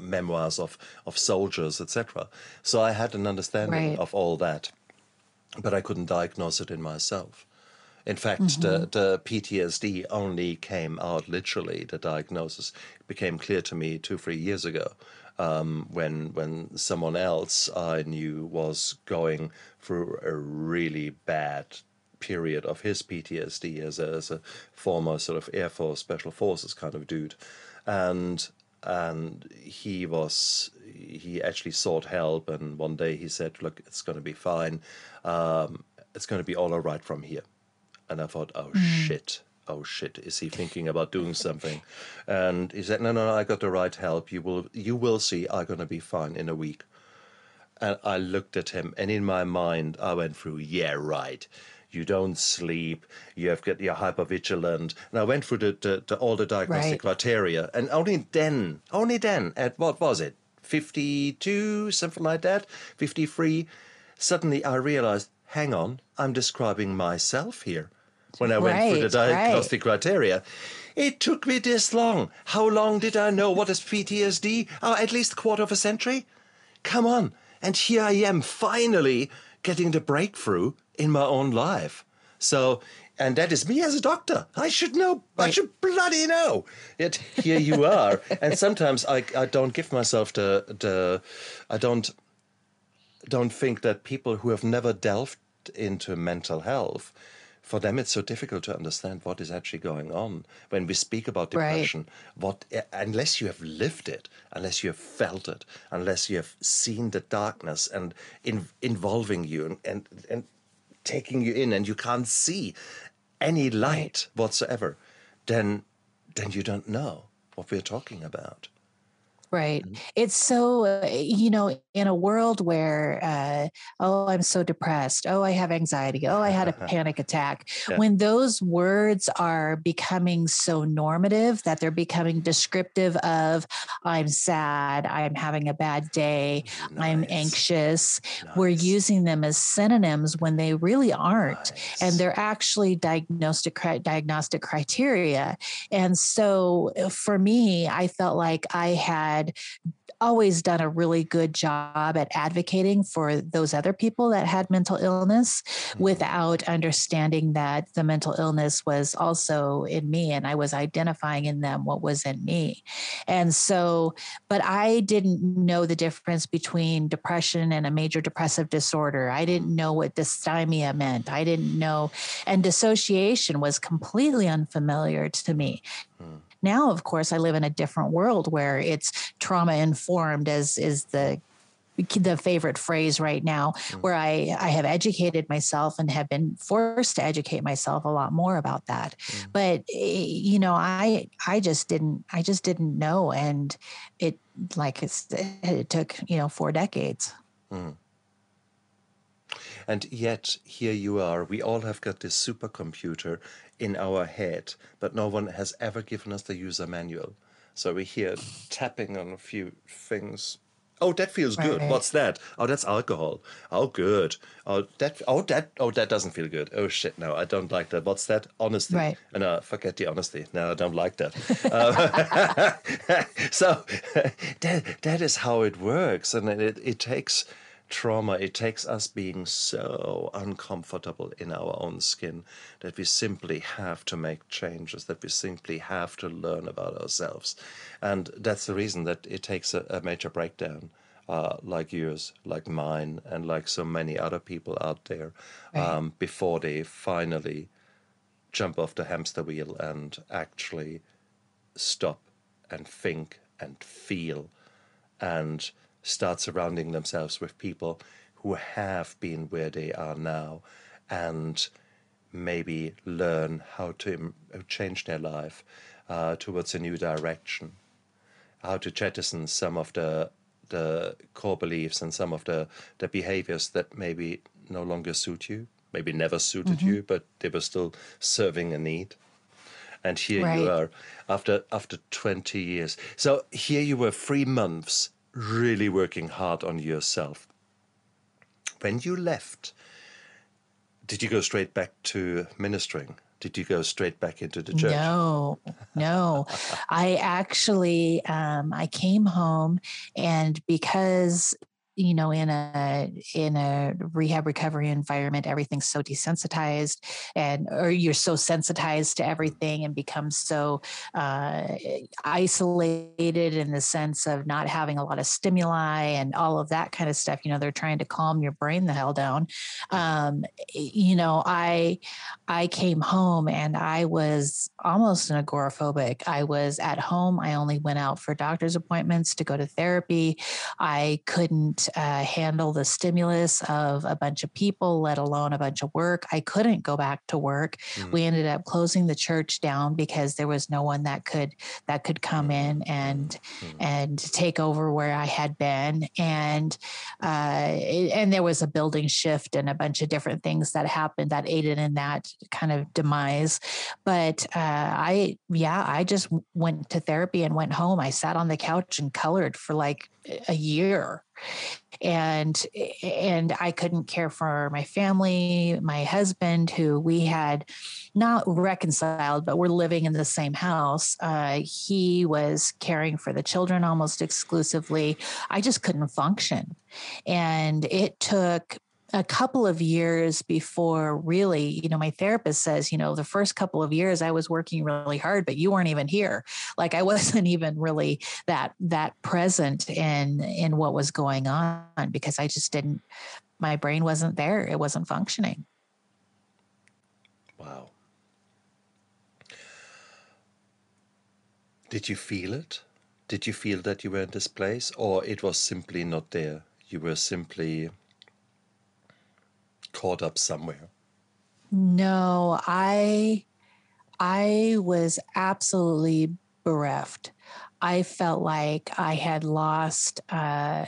memoirs of, of soldiers, etc. So I had an understanding right. of all that, but I couldn't diagnose it in myself. In fact, mm-hmm. the, the PTSD only came out literally, the diagnosis became clear to me two, three years ago. Um, when when someone else I knew was going through a really bad period of his PTSD as a, as a former sort of Air Force Special Forces kind of dude, and and he was he actually sought help and one day he said look it's going to be fine. Um, it's going to be all all right from here. And i thought oh mm. shit. Oh shit. Is he thinking about doing something? And he said no no no i got the right help. You will you will see. I'm going to be fine in a week. And i looked at him and in my mind i went through yeah right you don't sleep, you have get you're hypervigilant. And I went through the, the, the all the diagnostic right. criteria, and only then, only then, at what was it, fifty two, something like that, fifty three, suddenly I realized, hang on, I'm describing myself here. When I went right, through the diagnostic right. criteria, it took me this long. How long did I know what is PTSD? Oh, at least a quarter of a century. Come on. And here I am finally getting the breakthrough in my own life. So, and that is me as a doctor. I should know. Right. I should bloody know. Yet here you are. and sometimes I, I don't give myself the the I don't don't think that people who have never delved into mental health for them it's so difficult to understand what is actually going on when we speak about depression right. what eh, unless you have lived it unless you have felt it unless you have seen the darkness and in, involving you and, and, and taking you in and you can't see any light whatsoever then then you don't know what we're talking about Right. It's so, uh, you know, in a world where, uh, oh, I'm so depressed. Oh, I have anxiety. Oh, I had a panic attack. Yeah. When those words are becoming so normative that they're becoming descriptive of, I'm sad, I'm having a bad day, nice. I'm anxious, nice. we're using them as synonyms when they really aren't. Nice. And they're actually diagnostic, diagnostic criteria. And so uh, for me, I felt like I had had always done a really good job at advocating for those other people that had mental illness mm-hmm. without understanding that the mental illness was also in me and I was identifying in them what was in me. And so, but I didn't know the difference between depression and a major depressive disorder. I didn't know what dysthymia meant. I didn't know, and dissociation was completely unfamiliar to me. Mm. Now, of course, I live in a different world where it's trauma informed as is the the favorite phrase right now mm. where I, I have educated myself and have been forced to educate myself a lot more about that. Mm. But, eh, you know, I, I just didn't, I just didn't know. And it, like it's, it took, you know, four decades. Mm. And yet, here you are. We all have got this supercomputer in our head, but no one has ever given us the user manual. So we hear tapping on a few things. Oh, that feels good. Right. What's that? Oh, that's alcohol. Oh, good. Oh, that. Oh, that. Oh, that doesn't feel good. Oh shit! No, I don't like that. What's that? Honesty. Right. And uh, forget the honesty. No, I don't like that. uh, so that that is how it works, and it it takes trauma, it takes us being so uncomfortable in our own skin that we simply have to make changes, that we simply have to learn about ourselves. And that's the reason that it takes a, a major breakdown. Uh, like yours, like mine, and like so many other people out there, right. um, before they finally jump off the hamster wheel and actually stop and think and feel and start surrounding themselves with people who have been where they are now and maybe learn how to change their life uh, towards a new direction, how to jettison some of the the core beliefs and some of the, the behaviors that maybe no longer suit you, maybe never suited mm-hmm. you, but they were still serving a need. And here right. you are after after 20 years. So here you were three months really working hard on yourself. When you left, did you go straight back to ministering? Did you go straight back into the church? No, no. I actually um, I came home, and because you know in a in a rehab recovery environment everything's so desensitized and or you're so sensitized to everything and become so uh, isolated in the sense of not having a lot of stimuli and all of that kind of stuff you know they're trying to calm your brain the hell down. Um, you know i i came home and i was almost an agoraphobic. I was at home. I only went out for doctor's appointments to go to therapy. I couldn't uh, handle the stimulus of a bunch of people, let alone a bunch of work. I couldn't go back to work. Mm-hmm. We ended up closing the church down because there was no one that could that could come in and mm-hmm. and take over where I had been. And uh, and there was a building shift and a bunch of different things that happened that aided in that kind of demise. But uh, I yeah, I just went to therapy and went home. I sat on the couch and colored for like a year and and I couldn't care for my family, my husband, who we had not reconciled, but we're living in the same house. Uh, he was caring for the children almost exclusively. I just couldn't function, and it took a couple of years before really you know my therapist says you know the first couple of years i was working really hard but you weren't even here. Like i wasn't even really that that present in in what was going on because i just didn't my brain wasn't there. It wasn't functioning. Wow. Did you feel it? Did you feel that you were in this place or it was simply not there? You were simply caught up somewhere? No, I I was absolutely bereft. I felt like I had lost uh,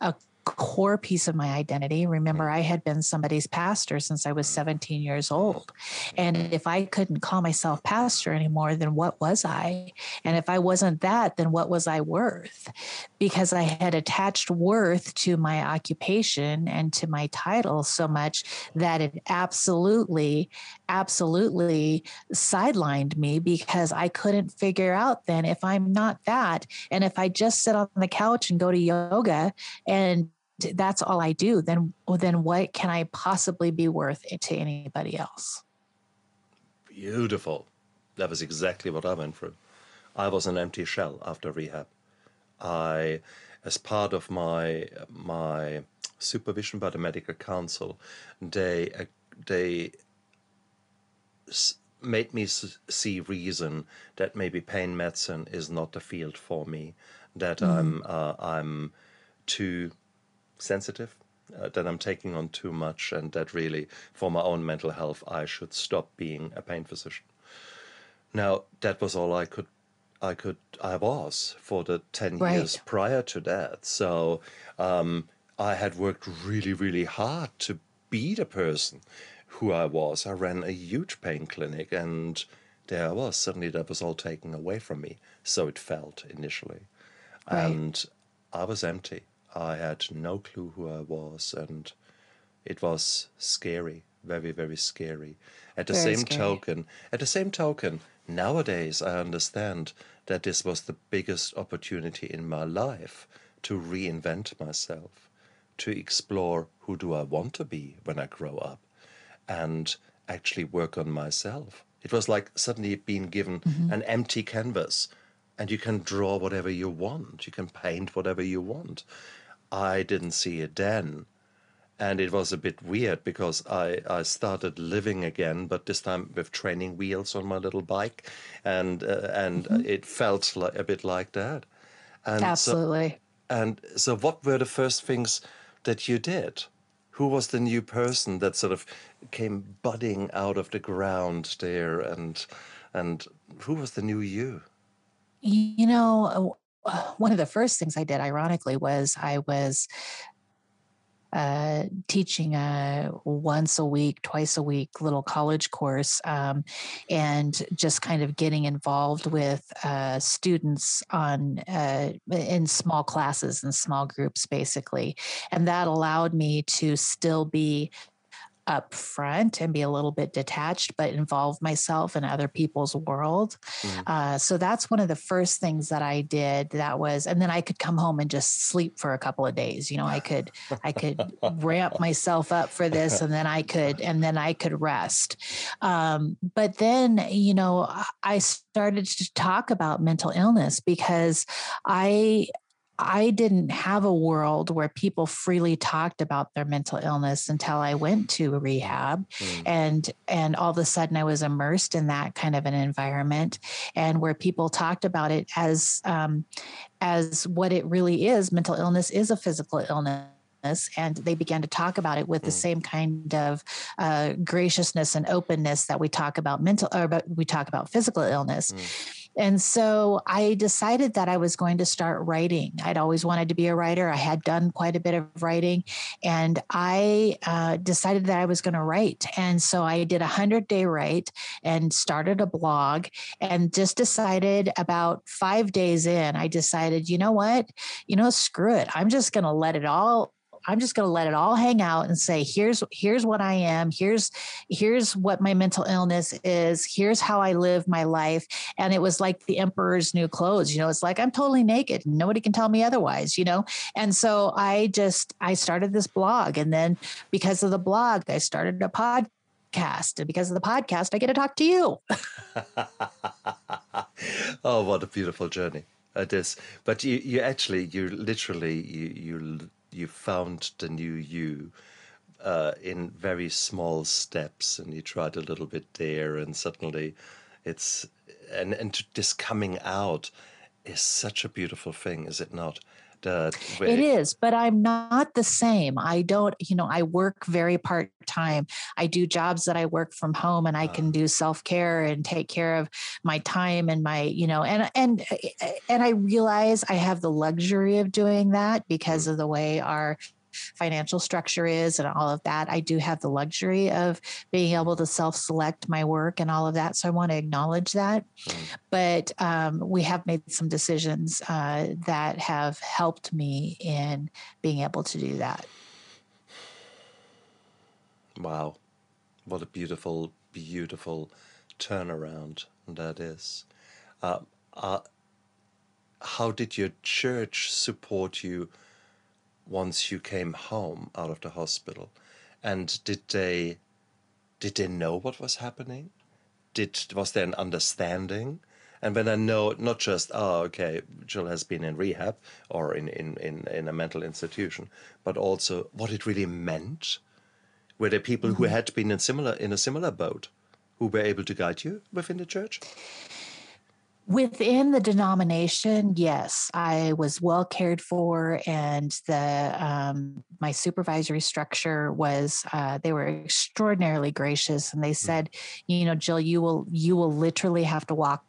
a core piece of my identity. Remember, I had been somebody's pastor since I was 17 years old. And if I couldn't call myself pastor anymore, then what was I? And if I wasn't that, then what was I worth? Because I had attached worth to my occupation and to my title so much that it absolutely, absolutely sidelined me because I couldn't figure out then if I'm not that. And if I just sit on the couch and go to yoga and that's all I do, then well, then what can I possibly be worth to anybody else? Beautiful. That was exactly what I went through. I was an empty shell after rehab. I, as part of my my supervision by the medical council, they uh, they made me see reason that maybe pain medicine is not the field for me. That mm. I'm uh, I'm too sensitive, uh, that I'm taking on too much, and that really, for my own mental health, I should stop being a pain physician. Now, that was all I could I could I was for the ten right. years prior to that. So um, I had worked really, really hard to be the person who I was. I ran a huge pain clinic, and there I was. Suddenly, that was all taken away from me. So it felt initially, right. and I was empty. I had no clue who I was, and it was scary, very, very scary. At the very same scary. token, at the same token, nowadays I understand that this was the biggest opportunity in my life to reinvent myself, to explore who do I want to be when I grow up, and actually work on myself. It was like suddenly being given mm-hmm. an empty canvas and you can draw whatever you want. You can paint whatever you want. I didn't see it then. And it was a bit weird because I, I started living again, but this time with training wheels on my little bike, and uh, and mm-hmm. it felt like a bit like that. And Absolutely. So, and so, what were the first things that you did? Who was the new person that sort of came budding out of the ground there, and and who was the new you? You know, one of the first things I did, ironically, was I was uh, teaching a once a week, twice a week little college course, um, and just kind of getting involved with uh, students on uh, in small classes and small groups, basically, and that allowed me to still be up front and be a little bit detached, but involve myself in other people's world. Mm. Uh, so that's one of the first things that I did. That was, and then I could come home and just sleep for a couple of days. You know, I could, I could ramp myself up for this, and then I could, and then I could rest. Um, but then, you know, I started to talk about mental illness because I I didn't have a world where people freely talked about their mental illness until I went to rehab mm. and and all of a sudden I was immersed in that kind of an environment and where people talked about it as um, as what it really is mental illness is a physical illness and they began to talk about it with the mm. same kind of uh, graciousness and openness that we talk about mental or we talk about physical illness. Mm. And so I decided that I was going to start writing. I'd always wanted to be a writer. I had done quite a bit of writing, and I uh, decided that I was going to write. And so I did a hundred day write and started a blog, and just decided about five days in, I decided, you know what, you know, screw it. I'm just going to let it all I'm just going to let it all hang out and say, here's here's what I am. Here's here's what my mental illness is. Here's how I live my life. And it was like the emperor's new clothes. You know, it's like I'm totally naked. Nobody can tell me otherwise. You know, and so I just I started this blog, and then because of the blog, I started a podcast, and because of the podcast, I get to talk to you. oh, what a beautiful journey it is. But you, you actually, you literally, you, you you found the new you uh, in very small steps, and you tried a little bit there, and suddenly it's and and this coming out is such a beautiful thing, is it not? It is, but I'm not the same. I don't, you know, I work very part time. I do jobs that I work from home and I can ah. do self care and take care of my time and my, you know, and, and, and I realize I have the luxury of doing that because mm. of the way our financial structure is and all of that. I do have the luxury of being able to self select my work and all of that. So I want to acknowledge that. Mm-hmm. But um, we have made some decisions uh, that have helped me in being able to do that. Wow. What a beautiful, beautiful turnaround that is. Uh, uh, how did your church support you once you came home out of the hospital? And did they did they know what was happening? Did was there an understanding? And when I know not just oh okay Jill has been in rehab or in, in, in, in a mental institution, but also what it really meant. Were there people mm-hmm. who had been in similar in a similar boat who were able to guide you within the church? Within the denomination, yes, I was well cared for, and the um, my supervisory structure was uh, they were extraordinarily gracious, and they mm. said, you know, Jill, you will you will literally have to walk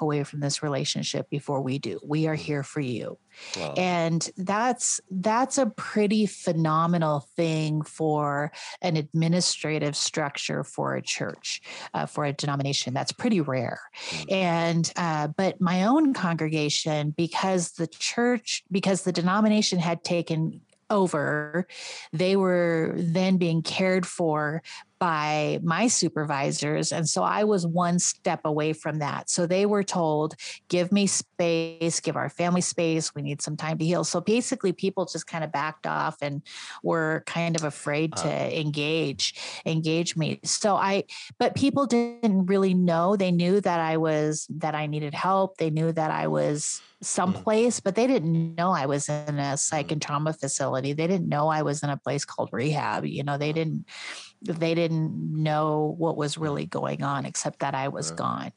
away from this relationship before we do. We are mm. here for you. Wow. And that's that's a pretty phenomenal thing for an administrative structure for a church, uh, for a denomination. That's pretty rare. Mm. And uh, but my own congregation, because the church, because the denomination had taken over, they were then being cared for by my supervisors. And so I was one step away from that. So they were told, give me space, give our family space. We need some time to heal. So basically, people just kind of backed off and were kind of afraid to uh, engage, engage me. So I, but people didn't really know. They knew that I was, that I needed help. They knew that I was Mm. someplace, but they didn't know I was in a psych mm. and trauma facility. They didn't know I was in a place called rehab. You know, they didn't they didn't know what was really going on except that I was gone.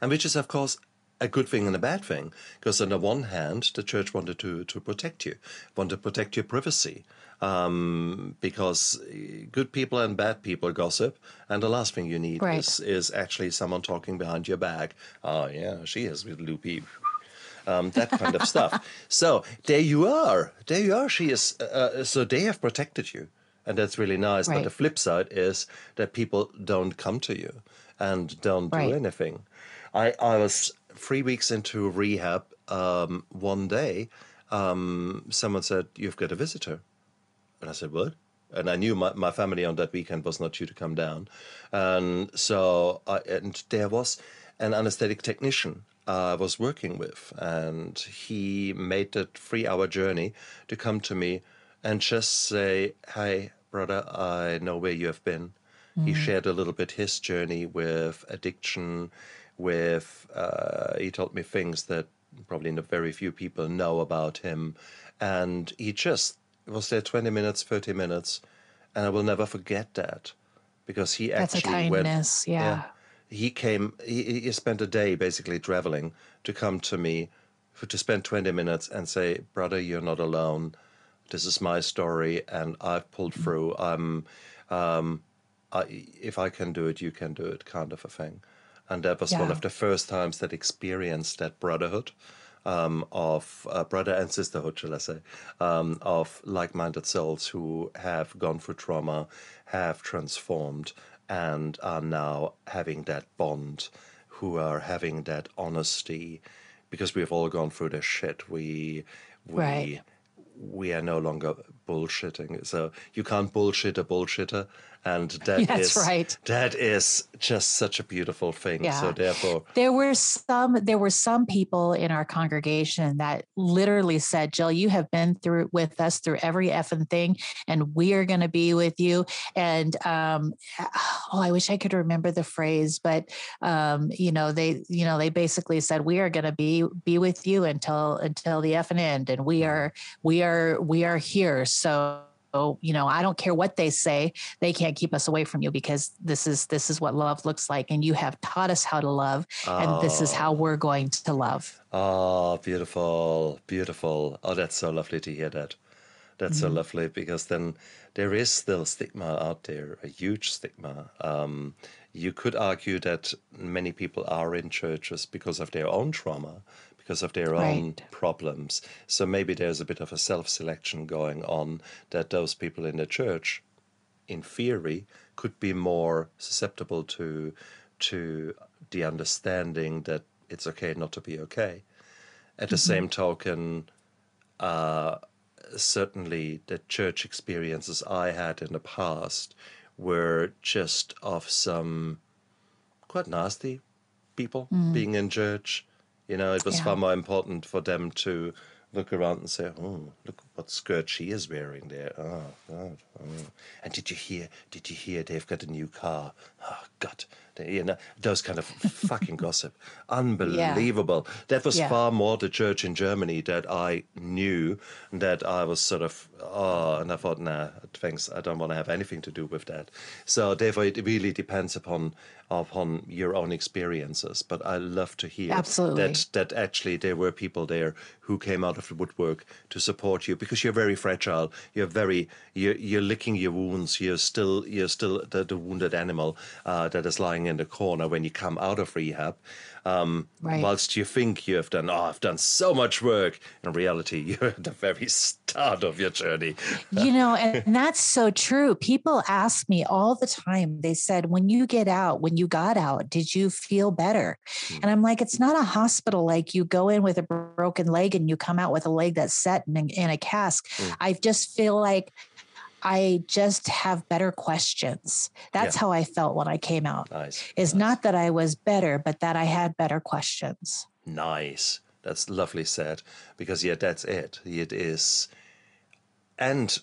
And which is of course a good thing and a bad thing, because on the one hand, the church wanted to to protect you, wanted to protect your privacy. Um, because eh, good people and bad people gossip, and the last thing you need right. is is actually someone talking behind your back. Oh yeah, she is with loopy um, that kind of stuff. So there you are. There you are. She is. Uh, uh, so they have protected you, and that's really nice. Right. But the flip side is that people don't come to you and don't right. do anything. I I was three weeks into rehab. Um, one day, um, someone said, "You've got a visitor," and I said, "What?" and I knew my, my family on that weekend was not due to come down, and so I and there was an anesthetic technician I was working with, and he made that three-hour journey to come to me and just say, "Hi, brother, I know where you have been." Mm. He shared a little bit his journey with addiction, with uh, he told me things that probably not very few people know about him, and he just was there twenty minutes, thirty minutes, and I will never forget that because he That's actually a kindness, went, yeah. yeah he came he, he spent a day basically traveling to come to me for, to spend 20 minutes and say brother you're not alone this is my story and i've pulled mm. through i'm um, I, if i can do it you can do it kind of a thing and that was yeah. one of the first times that experienced that brotherhood um, of uh, brother and sisterhood, shall I say, um, of like minded souls who have gone through trauma, have transformed, and are now having that bond, who are having that honesty, because we've all gone through this shit. We we right. We are no longer bullshitting. So you can't bullshit a bullshitter and that That's is, right. That is just such a beautiful thing. Yeah. So therefore, there were some there were some people in our congregation that literally said, "Jill, you have been through with us through every effing thing, and we are going to be with you." And um, oh, I wish I could remember the phrase, but um, you know, they you know they basically said, "We are going to be be with you until until the effing end, and we mm-hmm. are we are we are here." So you know i don't care what they say they can't keep us away from you because this is this is what love looks like and you have taught us how to love oh. and this is how we're going to love oh beautiful beautiful oh that's so lovely to hear that that's mm-hmm. so lovely because then there is still stigma out there a huge stigma um, you could argue that many people are in churches because of their own trauma because of their right. own problems. So maybe there's a bit of a self selection going on that those people in the church, in theory, could be more susceptible to to the understanding that it's okay not to be okay. At the mm-hmm. same token, uh, certainly the church experiences I had in the past were just of some quite nasty people mm. being in church you know, it was yeah. far more important for them to look around and say, "Oh, look what skirt she is wearing there." Oh God! Oh. And did you hear? Did you hear? They've got a new car. Oh God, you know, those kind of fucking gossip. Unbelievable. Yeah. That was yeah. far more the church in Germany that I knew that I was sort of, oh, and I thought, nah, thanks, I don't want to have anything to do with that. So therefore, it really depends upon upon your own experiences. But I love to hear Absolutely. that that actually there were people there who came out of the woodwork to support you because you're very fragile. You're very you're, you're licking your wounds. You're still you're still the, the wounded animal uh, that is lying in the corner when you come out of rehab. Um, right. Whilst you think you have done, oh, I've done so much work, in reality, you're at the very start of your journey. you know, and that's so true. People ask me all the time, they said, when you get out, when you got out, did you feel better? Mm. And I'm like, it's not a hospital like you go in with a broken leg and you come out with a leg that's set in, in a cast. Mm. I just feel like I just have better questions. That's yeah. how I felt when I came out. Nice. Is nice. not that I was better, but that I had better questions. Nice. That's lovely said. Because yeah, that's it. It is. And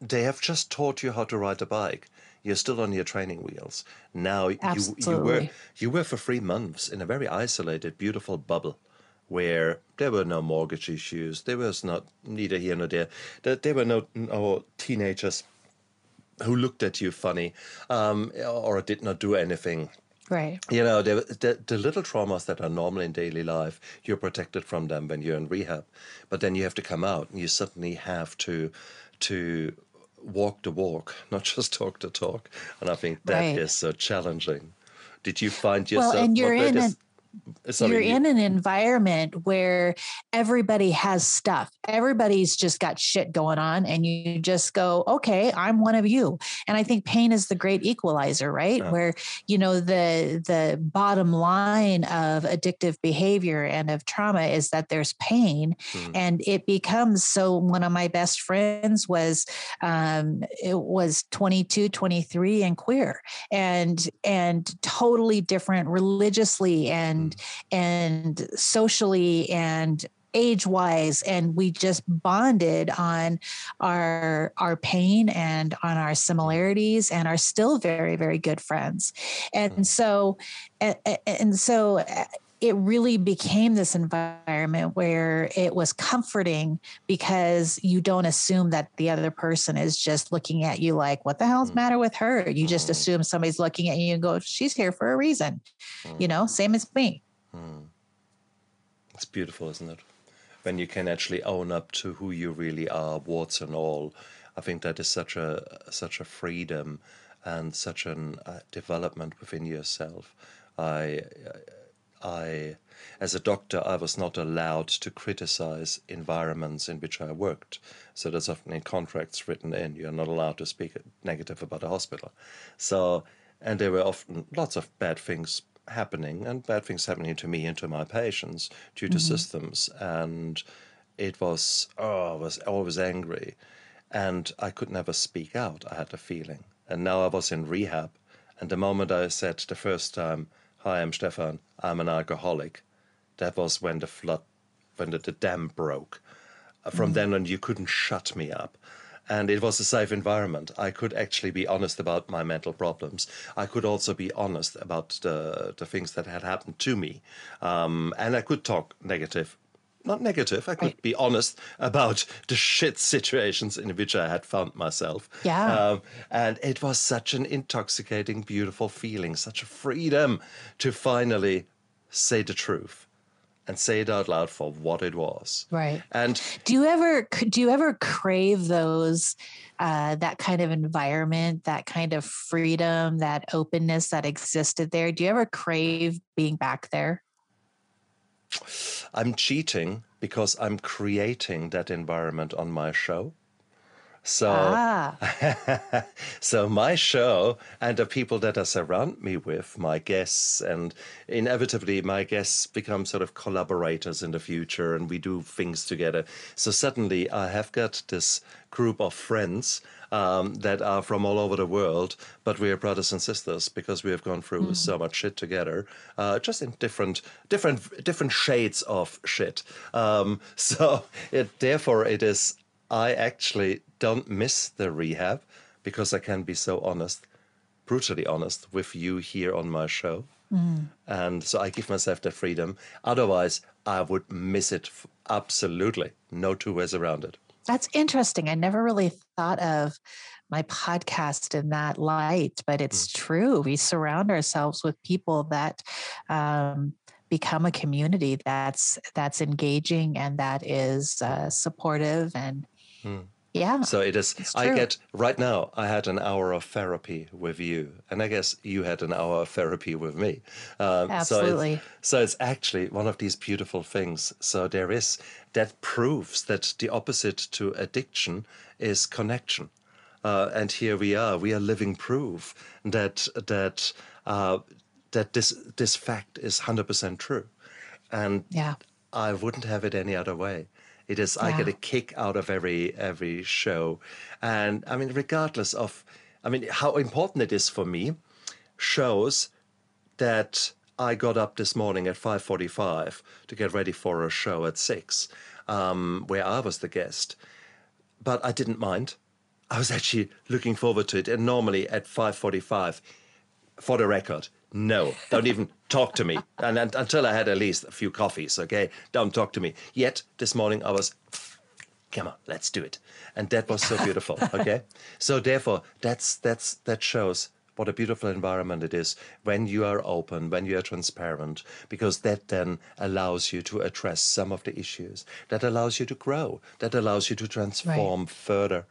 they have just taught you how to ride a bike. You're still on your training wheels. Now you you were you were for three months in a very isolated, beautiful bubble where there were no mortgage issues, there was not neither here nor there, there, there were no, no teenagers who looked at you funny um, or did not do anything. Right. You know, the, the, the little traumas that are normal in daily life, you're protected from them when you're in rehab. But then you have to come out and you suddenly have to to walk the walk, not just talk the talk. And I think that right. is so challenging. Did you find yourself? Well, and you're in an, you're in an environment where everybody has stuff. Everybody's just got shit going on, and you just go, okay, I'm one of you. And I think pain is the great equalizer, right? Yeah. Where you know the the bottom line of addictive behavior and of trauma is that there's pain, mm. and it becomes so. One of my best friends was um, it was 22, 23, and queer, and and totally different religiously and and mm. and socially and age wise and we just bonded on our our pain and on our similarities and are still very very good friends. And mm. so and, and so it really became this environment where it was comforting because you don't assume that the other person is just looking at you like, what the hell's mm. matter with her? You just mm. assume somebody's looking at you and go, she's here for a reason. You know, same as me. Mm. It's beautiful, isn't it? When you can actually own up to who you really are, warts and all. I think that is such a such a freedom and such an uh, development within yourself. I I, as a doctor, I was not allowed to criticize environments in which I worked. So there's often in contracts written in, you're not allowed to speak negative about a hospital. So, and there were often lots of bad things happening and bad things happening to me and to my patients due to mm-hmm. systems. And it was, oh, I was always angry. And I could never speak out. I had a feeling. And now I was in rehab. And the moment I said the first time, Hi, I'm Stefan. I'm an alcoholic. That was when the flood, when the, the dam broke. Uh, from mm. then on, you couldn't shut me up. And it was a safe environment. I could actually be honest about my mental problems. I could also be honest about the, the things that had happened to me. Um, and I could talk negative not negative. I could right. be honest about the shit situations in which I had found myself. Yeah. Um, and it was such an intoxicating, beautiful feeling, such a freedom to finally say the truth and say it out loud for what it was. Right. And do you ever do you ever crave those uh, that kind of environment, that kind of freedom, that openness that existed there? Do you ever crave being back there? I'm cheating because I'm creating that environment on my show. So, ah. so my show and the people that I surround me with, my guests, and inevitably my guests become sort of collaborators in the future, and we do things together. So suddenly I have got this group of friends um, that are from all over the world, but we are brothers and sisters because we have gone through mm. so much shit together, uh, just in different, different, different shades of shit. Um, so it, therefore, it is I actually don't miss the rehab because I can be so honest brutally honest with you here on my show. Mm. And so I give myself the freedom. Otherwise, I would miss it f- absolutely. No two ways around it. That's interesting. I never really thought of my podcast in that light, but it's Mm. true. We surround ourselves with people that um, become a community that's that's engaging and that is uh, supportive and Mm. Yeah, So it is. I get right now. I had an hour of therapy with you, and I guess you had an hour of therapy with me. Um, So absolutely. it's, so it's actually one of these beautiful things. So there is that proves that the opposite to addiction is connection. Uh, and here we are. We are living proof that that uh, that this this fact is hundred percent true, and yeah. I wouldn't have it any other way. It is I get a kick out of every every show, and I mean, regardless of, I mean, how important it is for me, shows that I got up this morning at five forty-five to get ready for a show at six, um, where I was the guest, but I didn't mind. I was actually looking forward to it, and normally at five forty-five, for the record, no, don't even talk to me. And, and until I had at least a few coffees, okay, don't talk to me. Yet this morning I was, come on, let's do it, and that was so beautiful. Okay, so therefore that's that's that shows what a beautiful environment it is when you are open, when you are transparent, because that then allows you to address some of the issues, that allows you to grow, that allows you to transform further.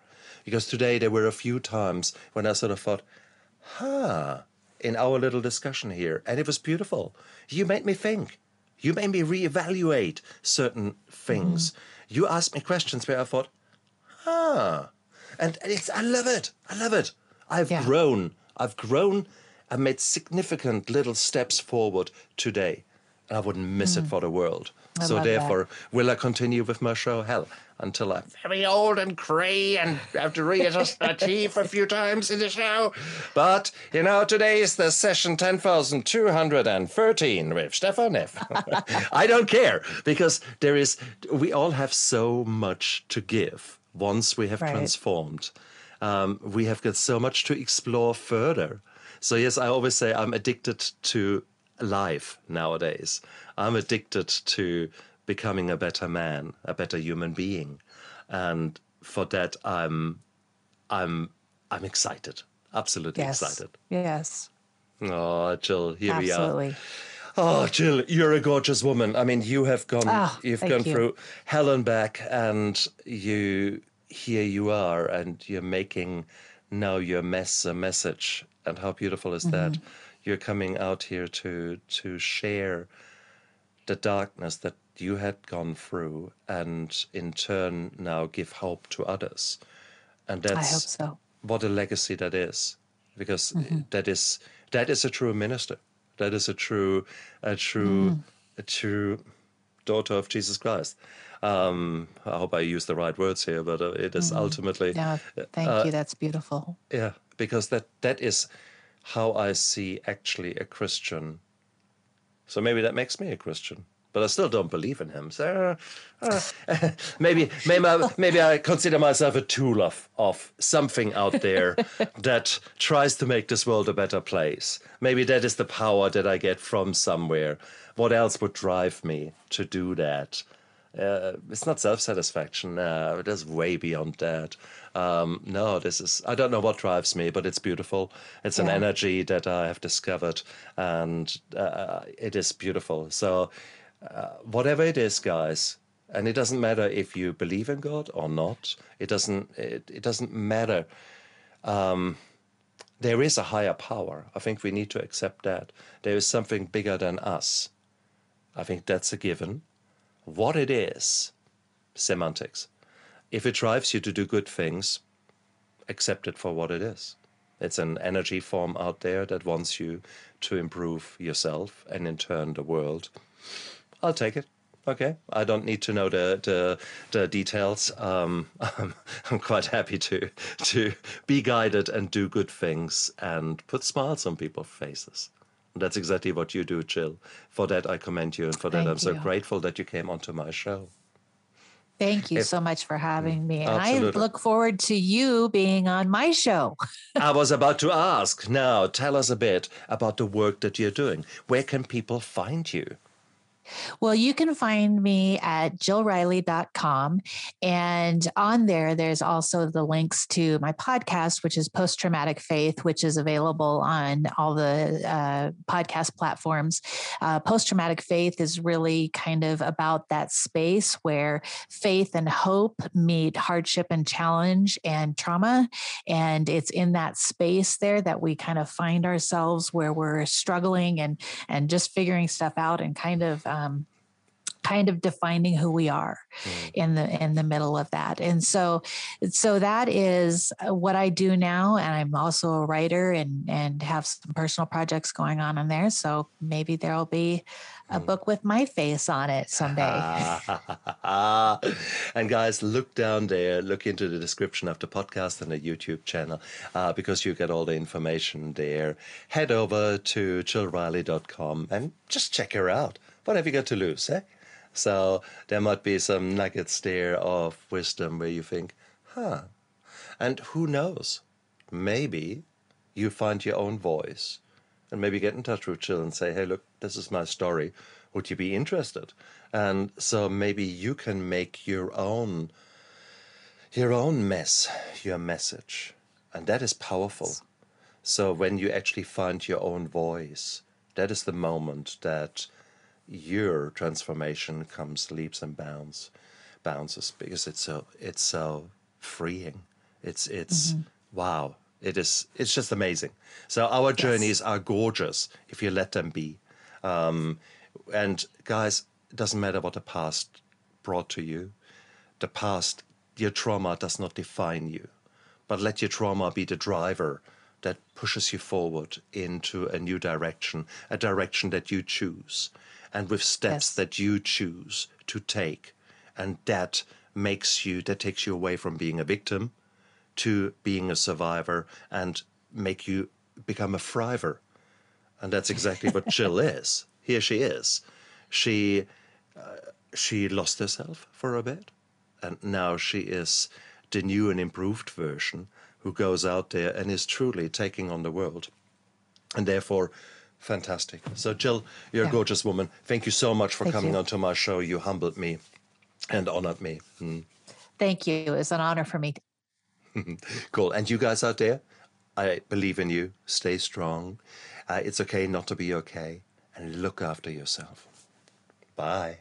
Because today there were a few times when I sort of thought, huh, in our little discussion here, and it was beautiful. You made me think. You made me reevaluate certain things. Mm-hmm. You asked me questions where I thought, huh. And it's I love it. I love it. I've Yeah. grown. I've grown and made significant little steps forward today. And I wouldn't miss it mm. for the world. I so love that. therefore, will I continue with my show? Hell, until I'm very old and grey and have to readjust my teeth a few times in the show. But, you know, today is the session 10,213 with Stefan Neff. I don't care because there is, we all have so much to give once we have Right. transformed. Um, we have got so much to explore further. So, yes, I always say I'm addicted to life nowadays. I'm addicted to becoming a better man, a better human being. And for that, I'm, I'm, I'm excited. Absolutely Yes. excited. Yes. Oh, Jill, here we are. Absolutely. Oh, Jill, you're a gorgeous woman. I mean, you have gone, Oh, you've gone you. through hell and back, and you, here you are, and you're making now your mess a message. And how beautiful is that? Mm-hmm. You're coming out here to to share the darkness that you had gone through, and in turn now give hope to others. And I that's hope so. what a legacy that is because that is that is a true minister that is a true a true a true daughter of jesus christ um i hope i use the right words here but uh, it is ultimately Yeah. Thank uh, you. That's beautiful. yeah because that that is how i see actually a christian so maybe that makes me a christian but I still don't believe in him. So uh, uh, maybe, maybe, I, maybe I consider myself a tool of of something out there that tries to make this world a better place. Maybe that is the power that I get from somewhere. What else would drive me to do that? Uh, it's not self satisfaction. No, it is way beyond that. Um, no, this is, I don't know what drives me, but it's beautiful. It's an energy that I have discovered, and uh, it is beautiful. So, whatever it is, guys, and it doesn't matter if you believe in God or not, it doesn't, it, it doesn't matter. Um, there is a higher power. I think we need to accept that. There is something bigger than us. I think that's a given. What it is, semantics. If it drives you to do good things, accept it for what it is. It's an energy form out there that wants you to improve yourself and in turn the world. I'll take it. Okay, I don't need to know the the, the details. Um, I'm, I'm quite happy to to be guided and do good things and put smiles on people's faces. And that's exactly what you do, Jill. For that, I commend you, and for that, Thank I'm so you. grateful that you came onto my show. Thank you if, so much for having me. And. I look forward to you being on my show. I was about to ask. Now, tell us a bit about the work that you're doing. Where can people find you? Well, you can find me at jillriley.com. And on there, there's also the links to my podcast, which is Post Traumatic Faith, which is available on all the uh, podcast platforms. Uh, Post Traumatic Faith is really kind of about that space where faith and hope meet hardship and challenge and trauma. And it's in that space there that we kind of find ourselves where we're struggling and, and just figuring stuff out and kind of um, kind of defining who we are mm. in the in the middle of that. And so so that is what i do now and i'm also a writer and and have some personal projects going on in there. So maybe there'll be a mm. book with my face on it someday. And guys look down there look into the description of the podcast and the youtube channel uh, because you get all the information there. Head over to jillriley.com and just check her out what have you got to lose, eh? So there might be some nuggets there of wisdom where you think, huh. And who knows? Maybe you find your own voice and maybe get in touch with Jill and say, hey, look, this is my story. Would you be interested? And so maybe you can make your own your own mess your message. And that is powerful. So when you actually find your own voice, that is the moment that your transformation comes leaps and bounds bounces because it's so it's so freeing. It's it's mm-hmm. wow. It is it's just amazing. So our yes. journeys are gorgeous if you let them be. Um, and guys it doesn't matter what the past brought to you. The past your trauma does not define you but let your trauma be the driver that pushes you forward into a new direction a direction that you choose and with steps yes. that you choose to take. And that makes you, that takes you away from being a victim to being a survivor and make you become a thriver. And that's exactly what Jill is. Here she is. She, uh, she lost herself for a bit, and now she is the new and improved version who goes out there and is truly taking on the world. And therefore, Fantastic. So, Jill, you're yeah. a gorgeous woman. Thank you so much for Thank coming you. onto my show. You humbled me and honored me. Mm. Thank you. It's an honor for me. cool. And you guys out there, I believe in you. Stay strong. Uh, it's okay not to be okay. And look after yourself. Bye.